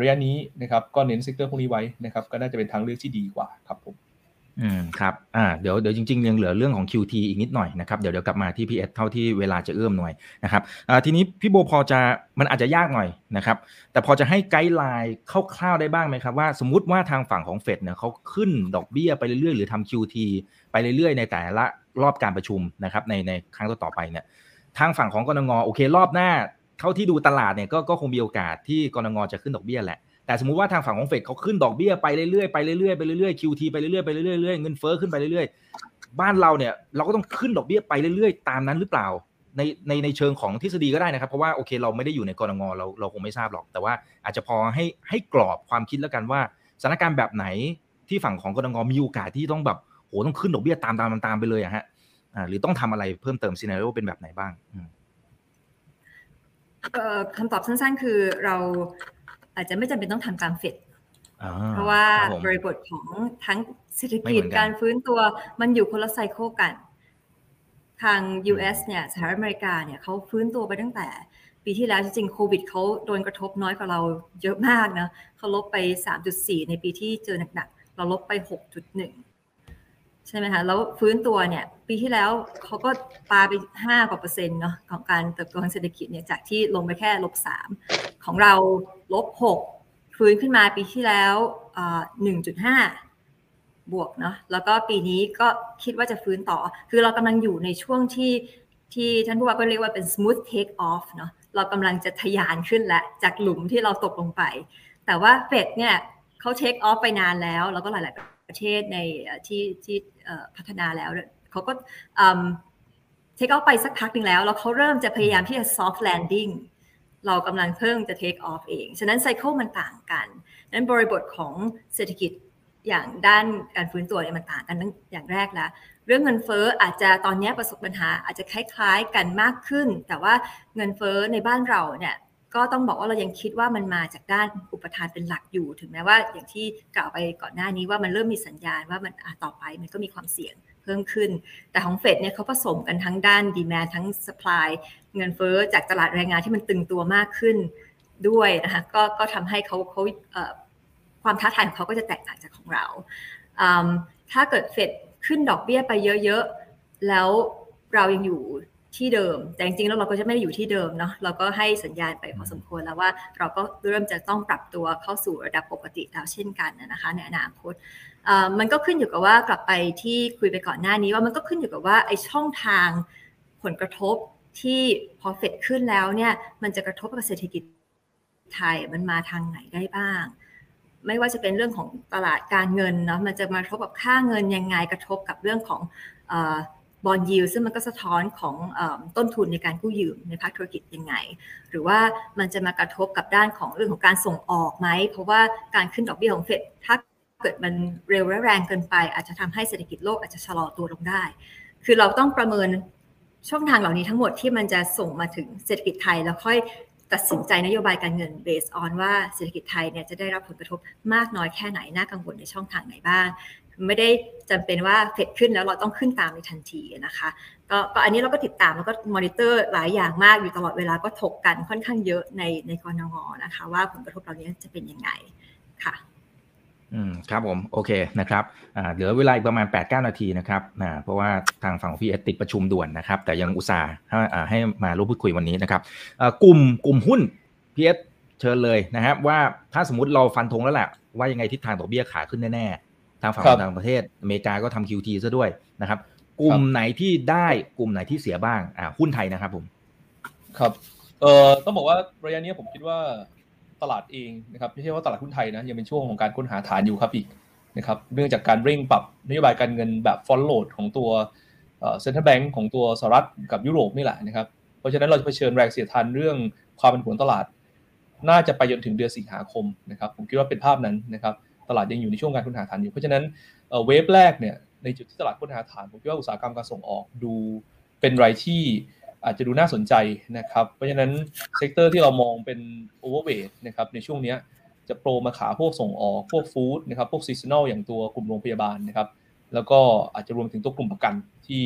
ระยะนี้นะครับก็เน้น sector พวกนี้ไว้นะครับก็น่าจะเป็นทางเลือกที่ดีกว่าครับผม อืมครับอ่าเดี๋ยวเดี๋ยวจริงๆยังเหลือเรื่องของ QT อีกนิดหน่อยนะครับเดี๋ยวเดี๋ยวกลับมาที่ PS เท่าที่เวลาจะเอื้อหน่อยนะครับอ่าทีนี้พี่โบพอจะมันอาจจะยากหน่อยนะครับแต่พอจะให้ guidelineคร่าวๆได้บ้างไหมครับว่าสมมุติว่าทางฝั่งของเฟดเนี่ยเขาขึ้นดอกเบี้ยไปเรื่อยๆ หรือทำ QT ไปเรื่อยๆ ในแต่ละรอบการประชุมนะครับในในครั้งต่อๆไปเนี่ยทางฝั่งของกรงงโอเครอบหน้า เท่าที่ดูตลาดเนี่ยก็ก็คงมีโอกาสที่กรงงจะขึ้นดอกเบี้ยแหละ แต่สมมุติว่าทางฝั่งของเฟดเขาขึ้นดอกเบี้ยไปเรื่อยๆไปเรื่อยๆไปเรื่อยๆ QT ไปเรื่อยๆไปเรื่อยๆเงินเฟ้อขึ้นไปเรื่อยๆ บ้านเราเนี่ยเราก็ต้องขึ้นดอกเบี้ยไปเรื่อยๆ ตามนั้นหรือเปล่า ในในในเชิงของทฤษฎีก็ได้นะครับ เพราะว่าโอเคเราไม่ได้อยู่ในกรงเราเราคงไม่ทราบหรอก แต่ว่าอาจจะพอให้ให้กรอบความคิดแล้วกันว่าสถานการณ์แบบไหนที่ฝั่งของกรงมีโอกาสที่ต้องแบบโหต้องขึ้นดอกเบี้ยตามตามตามไปเลยอะฮะหรือต้องทำอะไรเพิ่มเติมซีนารีโอเป็นแบบไหนบ้างคำตอบสั้นๆ คือเรา อาจจะไม่จำเป็นต้องทำตามเฟดเพราะว่าบริบทของทั้งเศรษฐกิจการฟื้นตัวมันอยู่คนละไซเคิลกัน ทาง US เนี่ยสหรัฐอเมริกาเนี่ยเขาฟื้นตัวไปตั้งแต่ ปีที่แล้วจริงๆโควิดเขาโดนกระทบน้อยกว่าเราเยอะมากนะเขาลบไป 3.4 ในปีที่เจอหนักๆ เราลบไป 6.1 ใช่ไหมคะ แล้วฟื้นตัวเนี่ย ปีที่แล้วเขาก็ปาไป 5 กว่าเปอร์เซ็นต์เนาะของการเติบโตทางเศรษฐกิจเนี่ยจากที่ลงไปแค่ลบ 3 ของเรา ลบ6ฟื้นขึ้นมาปีที่แล้ว1.5บวกเนาะแล้วก็ปีนี้ก็คิดว่าจะฟื้นต่อ คือเรากำลังอยู่ในช่วงที่ที่ท่านผู้ว่าก็เรียกว่าเป็น smooth take off เนาะเรากำลังจะทะยานขึ้นแล้วจากหลุมที่เราตกลงไป แต่ว่าเฟดเนี่ยเขา take off ไปนานแล้ว แล้วก็หลาย ๆ ประเทศในที่ที่พัฒนาแล้วเขาก็ take off ไปสักพักหนึ่งแล้ว แล้วเขาเริ่มจะพยายามที่จะ soft landing เรากำลังเพิ่งจะ take off เอง ฉะนั้นไซเคิลมันต่างกัน นั้นบริบทของเศรษฐกิจอย่างด้านการฟื้นตัวเนี่ยมันต่างกันตั้งอย่างแรกแล้ว เรื่องเงินเฟ้ออาจจะตอนนี้ประสบปัญหาอาจจะคล้ายๆกันมากขึ้น แต่ว่าเงินเฟ้อในบ้านเราเนี่ยก็ต้องบอกว่าเรายังคิดว่ามันมาจากด้านอุปทานเป็นหลักอยู่ ถึงแม้ว่าอย่างที่กล่าวไปก่อนหน้านี้ว่ามันเริ่มมีสัญญาณว่ามันต่อไปมันก็มีความเสี่ยง เพิ่มขึ้น แต่ของเฟดเนี่ยเขาผสมกันทั้งด้านดีแมนทั้งสป라이เงินเฟ้อจากตลาดแรงงานที่มันตึงตัวมากขึ้นด้วยนะคะก็ก็ทำให้เขาเขาความท้าทายของเขาก็จะแตกต่างจากของเรา ถ้าเกิดเฟดขึ้นดอกเบี้ยไปเยอะๆ แล้วเรายังอยู่ที่เดิม แต่จริงๆ แล้วเราก็จะไม่ได้อยู่ที่เดิมเนาะ เราก็ให้สัญญาณไปพอสมควรแล้วว่าเราก็เริ่มจะต้องปรับตัวเข้าสู่ระดับปกติแล้วเช่นกันนะคะในอนาคต มันก็ขึ้นอยู่กับว่ากลับไปที่คุยไปก่อนหน้านี้ว่ามันก็ขึ้นอยู่กับว่าไอช่องทางผลกระทบที่พอเฟดขึ้นแล้วเนี่ยมันจะกระทบกับเศรษฐกิจไทยมันมาทางไหนได้บ้าง ไม่ว่าจะเป็นเรื่องของตลาดการเงินเนาะมันจะมากระทบกับค่าเงินยังไงกระทบกับเรื่องของบอลยิวซึ่งมันก็สะท้อนของต้นทุนในการกู้ยืมในภาคธุรกิจยังไง หรือว่ามันจะมากระทบกับด้านของเรื่องของการส่งออกไหม เพราะว่าการขึ้นดอกเบี้ยของเฟดถ้า เกิดมันเร็วและแรงเกินไป อาจจะทำให้เศรษฐกิจโลกอาจจะชะลอตัวลงได้ คือเราต้องประเมินช่องทางเหล่านี้ทั้งหมดที่มันจะส่งมาถึงเศรษฐกิจไทยแล้วค่อยตัดสินใจนโยบายการเงินเบสออนว่าเศรษฐกิจไทยเนี่ยจะได้รับผลกระทบมากน้อยแค่ไหนน่ากังวลในช่องทางไหนบ้าง ไม่ได้จำเป็นว่าเฟดขึ้นแล้วเราต้องขึ้นตามในทันทีนะคะก็อันนี้เราก็ติดตามแล้วก็มอนิเตอร์หลายอย่างมากอยู่ตลอดเวลาก็ถกกันค่อนข้างเยอะในในกรงงนะคะ ว่าผลกระทบเหล่านี้จะเป็นยังไงค่ะ อืมครับผมโอเคนะครับอ่าเหลือเวลาอีกประมาณ8ปดนาทีนะครับอ่าเพราะว่าทางฝั่งพี่เอติดประชุมด่วนนะครับ แต่ยังอุตส่าห์ให้มาร่วมพูดคุยวันนี้นะครับกลุ่มกลุ่มหุ้นพี่เอเชิญเลยนะครับ ว่าถ้าสมมติเราฟันธงแล้วแหละว่ายังไงทิศทางดอกเบี้ยขาขึ้นแน่ๆทางฝั่งต่างประเทศอเมริกาก็ทำ QT ซะด้วยนะครับ กลุ่มไหนที่ได้กลุ่มไหนที่เสียบ้างอ่าหุ้นไทยนะครับผม ครับเอ่อต้องบอกว่าระยะนี้ผมคิดว่า ตลาดเองนะครับไม่ใช่ว่าตลาดหุ้นไทยนะยังเป็นช่วงของการค้นหาฐานอยู่ครับอีกนะครับเนื่องจากการเร่งปรับนโยบายการเงินแบบฟอนโลดของตัวเซ็นทรัลแบงก์ของตัวสหรัฐกับยุโรปนี่แหละนะครับเพราะฉะนั้นเราจะเผชิญแรงเสียดทานเรื่องความเป็นผลตลาด น่าจะไปจนถึงเดือนสิงหาคมนะครับผมคิดว่าเป็นภาพนั้นนะครับตลาดยังอยู่ในช่วงการค้นหาฐานอยู่เพราะฉะนั้นเวฟแรกเนี่ยในจุดที่ตลาดค้นหาฐานผมคิดว่าอุตสาหกรรมการส่งออกดูเป็นรายที่ อาจจะดูน่าสนใจนะครับ เพราะฉะนั้น sector ที่เรามองเป็น overweight นะครับในช่วงนี้จะโปรมาขาพวกส่งออกพวก food นะครับพวก seasonal อย่างตัวกลุ่มโรงพยาบาลนะครับ แล้วก็อาจจะรวมถึงตัวกลุ่มประกันที่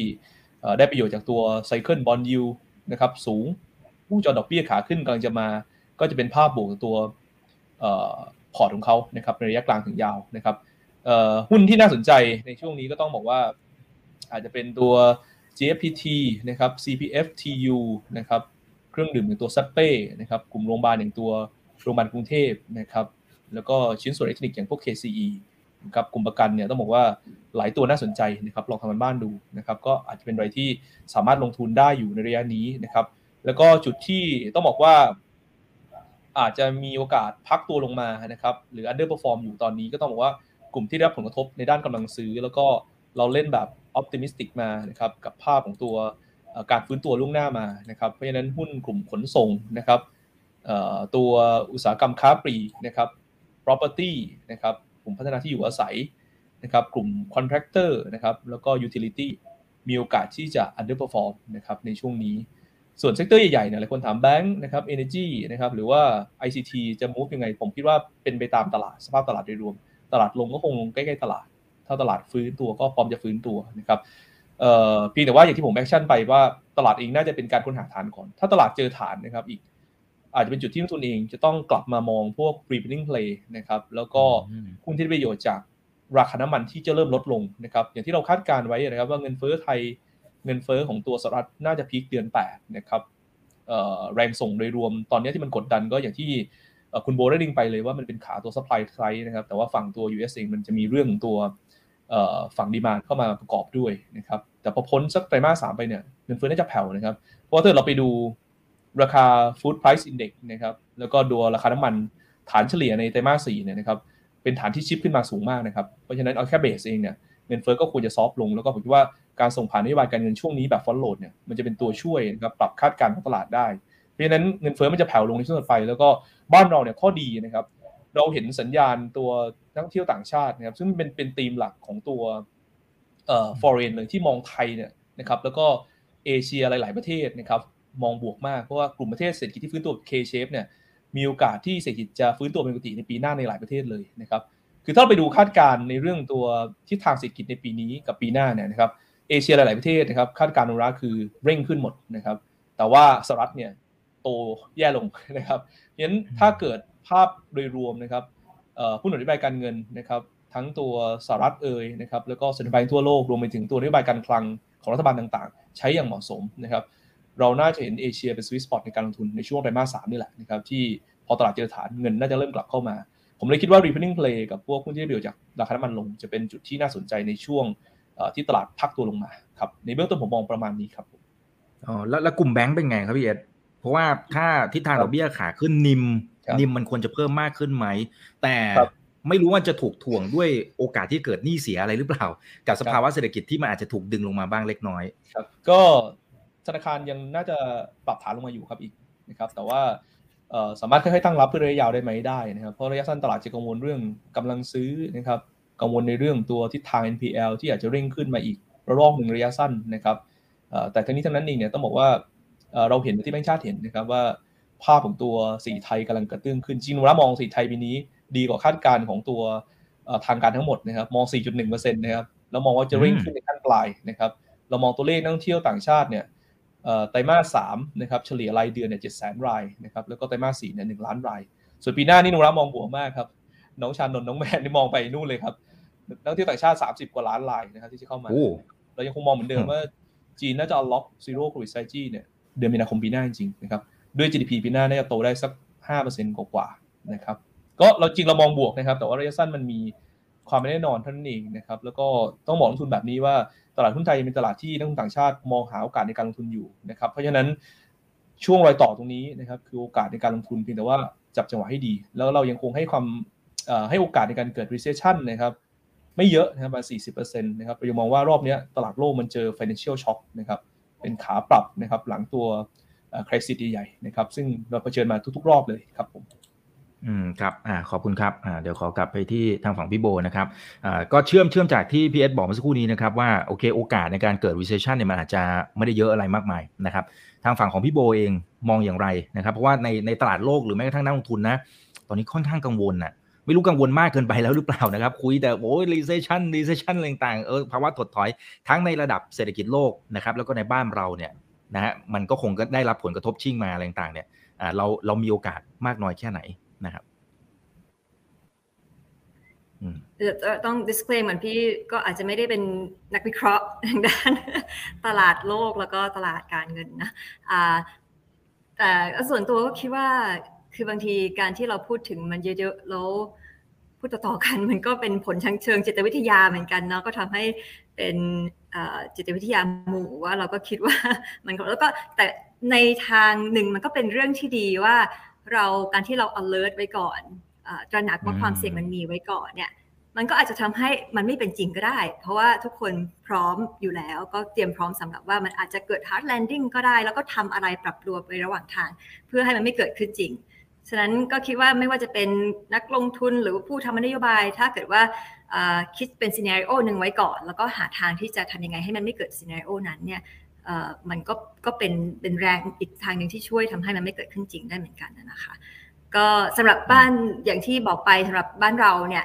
ได้ประโยชน์จากตัว cycle bond yield นะครับสูงวงจรดอกเบี้ยขาขึ้นกำลังจะมา ก็จะเป็นภาพบวกตัวพอร์ตของเขานะครับในระยะกลางถึงยาวนะครับหุ้นที่น่าสนใจในช่วงนี้ก็ต้องบอกว่า อาจจะเป็นตัว GFPT นะครับ CPFTU นะครับเครื่องดื่มอย่างตัวซัปเป้นะครับกลุ่มโรงพยาบาลอย่างตัวโรงพยาบาลกรุงเทพนะครับแล้วก็ชิ้นส่วนอิเล็กทรอนิกส์อย่างพวก KCE กับกลุ่มประกันเนี่ยต้องบอกว่าหลายตัวน่าสนใจนะครับลองทำกันบ้านดูนะครับก็อาจจะเป็นอะไรที่สามารถลงทุนได้อยู่ในระยะนี้นะครับแล้วก็จุดที่ต้องบอกว่า อาจจะมีโอกาสพักตัวลงมานะครับหรือ underperform อยู่ตอนนี้ก็ต้องบอกว่ากลุ่มที่ได้รับผลกระทบในด้านกำลังซื้อ แล้วก็เราเล่นแบบ optimistic มานะครับกับภาพของตัวการฟื้นตัวล่วงหน้ามานะครับเพราะฉะนั้นหุ้นกลุ่มขนส่งนะครับตัวอุตสาหกรรมค้าปลีกนะครับ property นะครับกลุ่มพัฒนาที่อยู่อาศัยนะครับกลุ่ม contractor นะครับแล้วก็ utility มีโอกาสที่จะ underperform นะครับในช่วงนี้ ส่วน sector ใหญ่ๆเนี่ยหลายคนถามแบงค์นะครับ energy นะครับหรือว่า ICT จะ move ยังไง ผมคิดว่าเป็นไปตามตลาดสภาพตลาดโดยรวม ตลาดลงก็คงลงใกล้ๆตลาด ถ้าตลาดฟื้นตัวก็พร้อมจะฟื้นตัวนะครับเอ่อเพียงแต่ว่าอย่างที่ผม action ไปว่าตลาดเองน่าจะเป็นการค้นหาฐานก่อน ถ้าตลาดเจอฐานนะครับอีกอาจจะเป็นจุดที่นักลงทุนเองจะต้องกลับมามองพวก reopening play นะครับแล้วก็หุ้นที่ได้ประโยชน์จากราคาน้ำมันที่จะเริ่มลดลงนะครับอย่างที่เราคาดการณ์ไว้นะครับว่าเงินเฟ้อไทยเงินเฟ้อของตัวสหรัฐน่าจะ peak เดือน8นะครับแรงส่งโดยรวมตอนนี้ที่มันกดดันก็อย่างที่คุณโบได้ดิงไปเลยว่ามันเป็นขาตัว supply side นะครับแต่ว่าฝั่งตัว US เองมันจะมีเรื่องตัว ฝั่งดีมาเข้ามาประกอบด้วยนะครับแต่พอพ้นสักไตรมาสสามไปเนี่ยเงินเฟ้อน่าจะแผ่วนะครับ เพราะถ้าเราไปดูราคา Food Price Index นะครับแล้วก็ดูราคาน้ำมันฐานเฉลี่ยในไตรมาสสี่เนี่ยนะครับเป็นฐานที่ชิปขึ้นมาสูงมากนะครับเพราะฉะนั้นเอาแค่เบสเองเนี่ยเงินเฟ้อก็ควรจะซอฟลง แล้วก็ผมคิดว่าการส่งผ่านนโยบายการเงินช่วงนี้แบบฟอนโหลดเนี่ยมันจะเป็นตัวช่วยนะครับปรับคาดการณ์ของตลาดได้ เพราะฉะนั้นเงินเฟ้อมันจะแผ่วลงในช่วงต่อไป แล้วก็บ้านเราเนี่ยข้อดีนะครับเราเห็นสัญญาณตัว นักท่องเที่ยวต่างชาตินะครับซึ่งเป็นเป็นธีมหลักของตัวเอ่อ foreign เลยที่มองไทยเนี่ยนะครับแล้วก็เอเชียหลาย ๆประเทศนะครับมองบวกมากเพราะว่ากลุ่มประเทศเศรษฐกิจที่ฟื้นตัว K-shape เนี่ยมีโอกาสที่เศรษฐกิจจะฟื้นตัวเป็นปกติในปีหน้าในหลายประเทศเลยนะครับคือถ้าไปดูคาดการณ์ในเรื่องตัวทิศทางเศรษฐกิจในปีนี้กับปีหน้าเนี่ยนะครับเอเชียหลาย ๆประเทศนะครับคาดการณ์นุราคือเร่งขึ้นหมดนะครับแต่ว่าสหรัฐเนี่ยโตแย่ลงนะครับงั้นถ้าเกิดภาพโดยรวมนะครับ ผู้หนุนนโยบายการเงินนะครับทั้งตัวสหรัฐเอ่ยนะครับแล้วก็สถานการณ์ทั่วโลกรวมไปถึงตัวนโยบายการคลังของรัฐบาลต่างๆ ใช้อย่างเหมาะสมนะครับเราน่าจะเห็นเอเชียเป็นสวิตสปอตในการลงทุนในช่วงไตรมาสสามนี่แหละนะครับที่พอตลาดเจอฐานเงินน่าจะเริ่มกลับเข้ามา ผมเลยคิดว่า repeating play กับพวกหุ้นที่ได้ประโยชน์จากราคาน้ำมันลง จะเป็นจุดที่น่าสนใจในช่วงที่ตลาดพักตัวลงมาครับในเบื้องต้นผมมองประมาณนี้ครับอ๋อแล้วกลุ่มแบงก์เป็นไงครับพี่เอ็ดเพราะว่าถ้าทิศทางดอกเบี้ยขาขึ้นนิม นิมมันควรจะเพิ่มมากขึ้นไหม แต่ไม่รู้ว่าจะถูกถ่วงด้วยโอกาสที่เกิดหนี้เสียอะไรหรือเปล่า กับสภาวะเศรษฐกิจที่มันอาจจะถูกดึงลงมาบ้างเล็กน้อยครับก็ธนาคารยังน่าจะปรับฐานลงมาอยู่ครับอีกนะครับ แต่ว่าสามารถค่อยๆตั้งรับเพื่อระยะยาวได้ไหมได้นะครับเพราะระยะสั้นตลาดจะกังวลเรื่องกำลังซื้อนะครับกังวลในเรื่องตัวทิศทาง NPL ที่อาจจะเร่งขึ้นมาอีกระลอกหนึ่งระยะสั้นนะครับแต่ทั้งนี้ทั้งนั้นเองเนี่ยต้องบอกว่าเราเห็นที่แบงค์ชาติเห็นนะครับว่า ภาพของตัวสีไทยกำลังกระเตื้องขึ้นจริงๆเรามองสีไทยปีนี้ ดีกว่าคาดการณ์ของตัวทางการทั้งหมดนะครับ มอง 4.1%นะครับแล้วมองว่าจะเร่งขึ้นในขั้นปลายนะครับ เรามองตัวเลขนักท่องเที่ยวต่างชาติเนี่ยไตรมาสสามนะครับเฉลี่ยรายเดือนเนี่ยเจ็ดแสนรายนะครับแล้วก็ไตรมาสสี่เนี่ยหนึ่งล้านราย ส่วนปีหน้านี่นุรามองบวกมากครับน้องชานนท์น้องแมนนี่มองไปนู่นเลยครับนักท่องเที่ยวต่างชาติ 30 กว่าล้านรายนะครับที่จะเข้ามาเรายังคงมองเหมือนเดิมว่าจีนน่าจะ unlock zero covid strategy เนี่ยเดือนมีนาคมปีหน้าจริงๆนะครับ ด้วย GDP ปีหน้าน่าจะโตได้สัก 5%กว่าๆนะครับ ก็เราจริงเรามองบวกนะครับ แต่ว่าระยะสั้นมันมีความไม่แน่นอนเท่านั้นเองนะครับ แล้วก็ต้องบอกลงทุนแบบนี้ว่าตลาดหุ้นไทยยังเป็นตลาดที่นักลงทุนต่างชาติมองหาโอกาสในการลงทุนอยู่นะครับ เพราะฉะนั้นช่วงรอยต่อตรงนี้นะครับ คือโอกาสในการลงทุนเพียงแต่ว่าจับจังหวะให้ดี แล้วเรายังคงให้ความให้โอกาสในการเกิด recession นะครับ ไม่เยอะนะครับประมาณ40%นะครับเรายังมองว่ารอบนี้ตลาดโลกมันเจอ financial shock นะครับเป็นขาปรับนะครับหลังตัว คริสิตใหญ่ๆนะครับซึ่งเราเผชิญมาทุกๆ รอบเลยครับผมอืมครับอ่าขอบคุณครับอ่าเดี๋ยวขอกลับไปที่ทางฝั่งพี่โบนะครับอ่าก็เชื่อมเชื่อมจากที่พีเอสบอกเมื่อสักครู่นี้นะครับว่าโอเคโอกาสในการเกิด recession เนี่ยมันอาจจะไม่ได้เยอะอะไรมากมายนะครับทางฝั่งของพี่โบเองมองอย่างไรนะครับ เพราะว่าในในตลาดโลกหรือแม้กระทั่งนักลงทุนนะตอนนี้ค่อนข้างกังวลนะไม่รู้กังวลมากเกินไปแล้วหรือเปล่านะครับ คุยแต่โอ้ย recession recession ต่างๆเออภาวะถดถอยทั้งในระดับเศรษฐกิจโลกนะครับแล้วก็ในบ้านเราเนี่ย นะฮะมันก็คงก็ได้รับผลกระทบชิ่งมาอะไรต่างเนี่ยเราเรามีโอกาสมากน้อยแค่ไหนนะครับต้อง display เหมือนพี่ก็อาจจะไม่ได้เป็นนักวิเคราะห์ทางด้านตลาดโลกแล้วก็ตลาดการเงินนะแต่ส่วนตัวก็คิดว่าคือบางทีการที่เราพูดถึงมันเยอะๆแล้วพูดต่อๆกันมันก็เป็นผลทางเชิงจิตวิทยาเหมือนกันเนาะก็ทำให้ เป็นจิตวิทยาหมู่ว่าเราก็คิดว่ามันแล้วก็แต่ในทางหนึ่งมันก็เป็นเรื่องที่ดีว่าเราการที่เรา alert ไว้ก่อนตระหนักว่าความเสี่ยงมันมีไว้ก่อนเนี่ยมันก็อาจจะทำให้มันไม่เป็นจริงก็ได้ เพราะว่าทุกคนพร้อมอยู่แล้วก็เตรียมพร้อมสำหรับว่ามันอาจจะเกิด hard landing ก็ได้ แล้วก็ทำอะไรปรับตัวไประหว่างทาง เพื่อให้มันไม่เกิดขึ้นจริง ฉะนั้นก็คิดว่าไม่ว่าจะเป็นนักลงทุนหรือผู้ทำนโยบาย ถ้าเกิดว่าคิดเป็น scenario หนึ่งไว้ก่อน แล้วก็หาทางที่จะทำยังไงให้มันไม่เกิด scenario นั้นเนี่ยมันก็ก็เป็นเป็นแรงอีกทางหนึ่งที่ช่วยทำให้มันไม่เกิดขึ้นจริงได้เหมือนกันนะคะ ก็สำหรับบ้านอย่างที่บอกไปสำหรับบ้านเราเนี่ย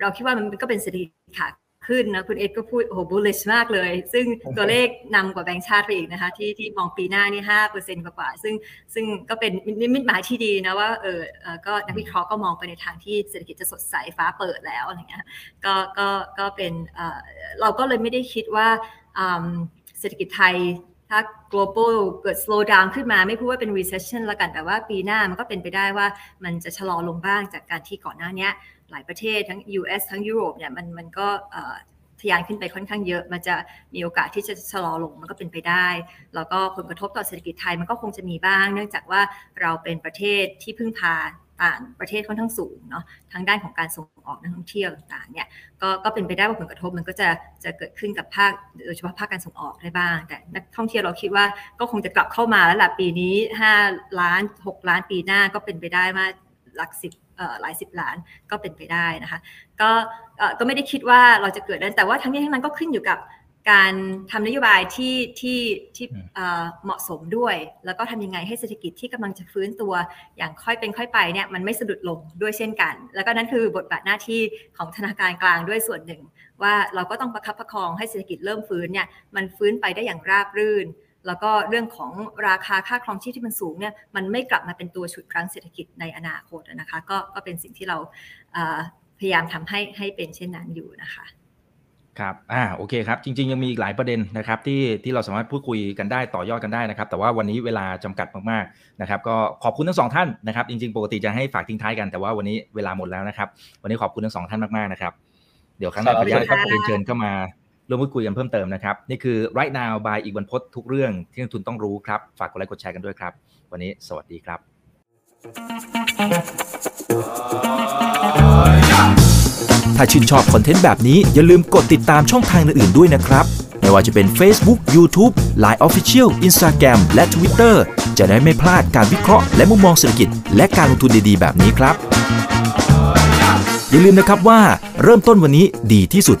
เราคิดว่ามันก็เป็นเศรษฐกิจขา ขึ้นนะคุณเอ็ดก็พูดโอ้โห bullish มากเลย ซึ่งตัวเลขนำกว่าแบงก์ชาติไปอีกนะคะที่ที่มองปีหน้านี่ห้าเปอร์เซ็นต์กว่าซึ่งซึ่งก็เป็นนิมิตหมายที่ดีนะว่าเออก็นักวิเคราะห์ก็มองไปในทางที่เศรษฐกิจจะสดใสฟ้าเปิดแล้วอะไรเงี้ยก็ก็ก็เป็นเราก็เลยไม่ได้คิดว่าเศรษฐกิจไทยถ้า global เกิด slow down ขึ้นมาไม่พูดว่าเป็น recession ละกันแต่ว่าปีหน้ามันก็เป็นไปได้ว่ามันจะชะลอลงบ้างจากการที่ก่อนหน้านี้ หลายประเทศทั้ง US ทั้งยุโรปเนี่ยมันมันก็ทะยานขึ้นไปค่อนข้างเยอะ มันจะมีโอกาสที่จะชะลอลงมันก็เป็นไปได้ แล้วก็ผลกระทบต่อเศรษฐกิจไทยมันก็คงจะมีบ้าง เนื่องจากว่าเราเป็นประเทศที่พึ่งพาต่างประเทศค่อนข้างสูงเนาะทางด้านของการส่งออกนักท่องเที่ยวต่างเนี่ยก็ก็เป็นไปได้ว่าผลกระทบมันก็จะจะเกิดขึ้นกับภาคโดยเฉพาะภาคการส่งออกได้บ้าง แต่นักท่องเที่ยวเราคิดว่าก็คงจะกลับเข้ามาแล้วแหละปีนี้ 5 ล้าน 6 ล้านปีหน้าก็เป็นไปได้มาหลักสิบ หลายสิบล้านก็เป็นไปได้นะคะก็ก็ไม่ได้คิดว่าเราจะเกิดนั้นแต่ว่าทั้งนี้ทั้งนั้นก็ขึ้นอยู่กับการทำนโยบายที่ที่ที่เหมาะสมด้วย แล้วก็ทำยังไงให้เศรษฐกิจที่กำลังจะฟื้นตัวอย่างค่อยเป็นค่อยไปเนี่ยมันไม่สะดุดลงด้วยเช่นกัน แล้วก็นั่นคือบทบาทหน้าที่ของธนาคารกลางด้วยส่วนหนึ่ง ว่าเราก็ต้องประคับประคองให้เศรษฐกิจเริ่มฟื้นเนี่ยมันฟื้นไปได้อย่างราบรื่น แล้วก็เรื่องของราคาค่าครองชีพที่มันสูงเนี่ยมันไม่กลับมาเป็นตัวฉุดรั้งเศรษฐกิจในอนาคตนะคะก็ก็เป็นสิ่งที่เราพยายามทำให้ให้เป็นเช่นนั้นอยู่นะคะครับ อ่า โอเคครับ จริง ๆ ยังมีอีกหลายประเด็นนะครับที่ที่เราสามารถพูดคุยกันได้ต่อยอดกันได้นะครับ แต่ว่าวันนี้เวลาจำกัดมากๆนะครับ ก็ขอบคุณทั้งสองท่านนะครับ จริง ๆ ปกติจะให้ฝากทิ้งท้ายกันแต่ว่าวันนี้เวลาหมดแล้วนะครับ วันนี้ขอบคุณทั้งสองท่านมากๆนะครับ เดี๋ยวครั้งหน้าขออนุญาตเรียนเชิญเข้ามา ร่วมพูดคุยกันเพิ่มเติมนะครับ นี่คือ right now by อีกวันพศทุกเรื่องที่นักทุนต้องรู้ครับ ฝากกดไลค์กดแชร์กันด้วยครับ วันนี้สวัสดีครับ ถ้าชื่นชอบคอนเทนต์แบบนี้อย่าลืมกดติดตามช่องทางอื่นๆด้วยนะครับ ไม่ว่าจะเป็น Facebook, YouTube, Line Official, Instagram และ Twitter จะได้ไม่พลาดการวิเคราะห์และมุมมองเศรษฐกิจ และการลงทุนดีๆ แบบนี้ครับ อย่าลืมนะครับว่าเริ่มต้นวันนี้ดีที่สุด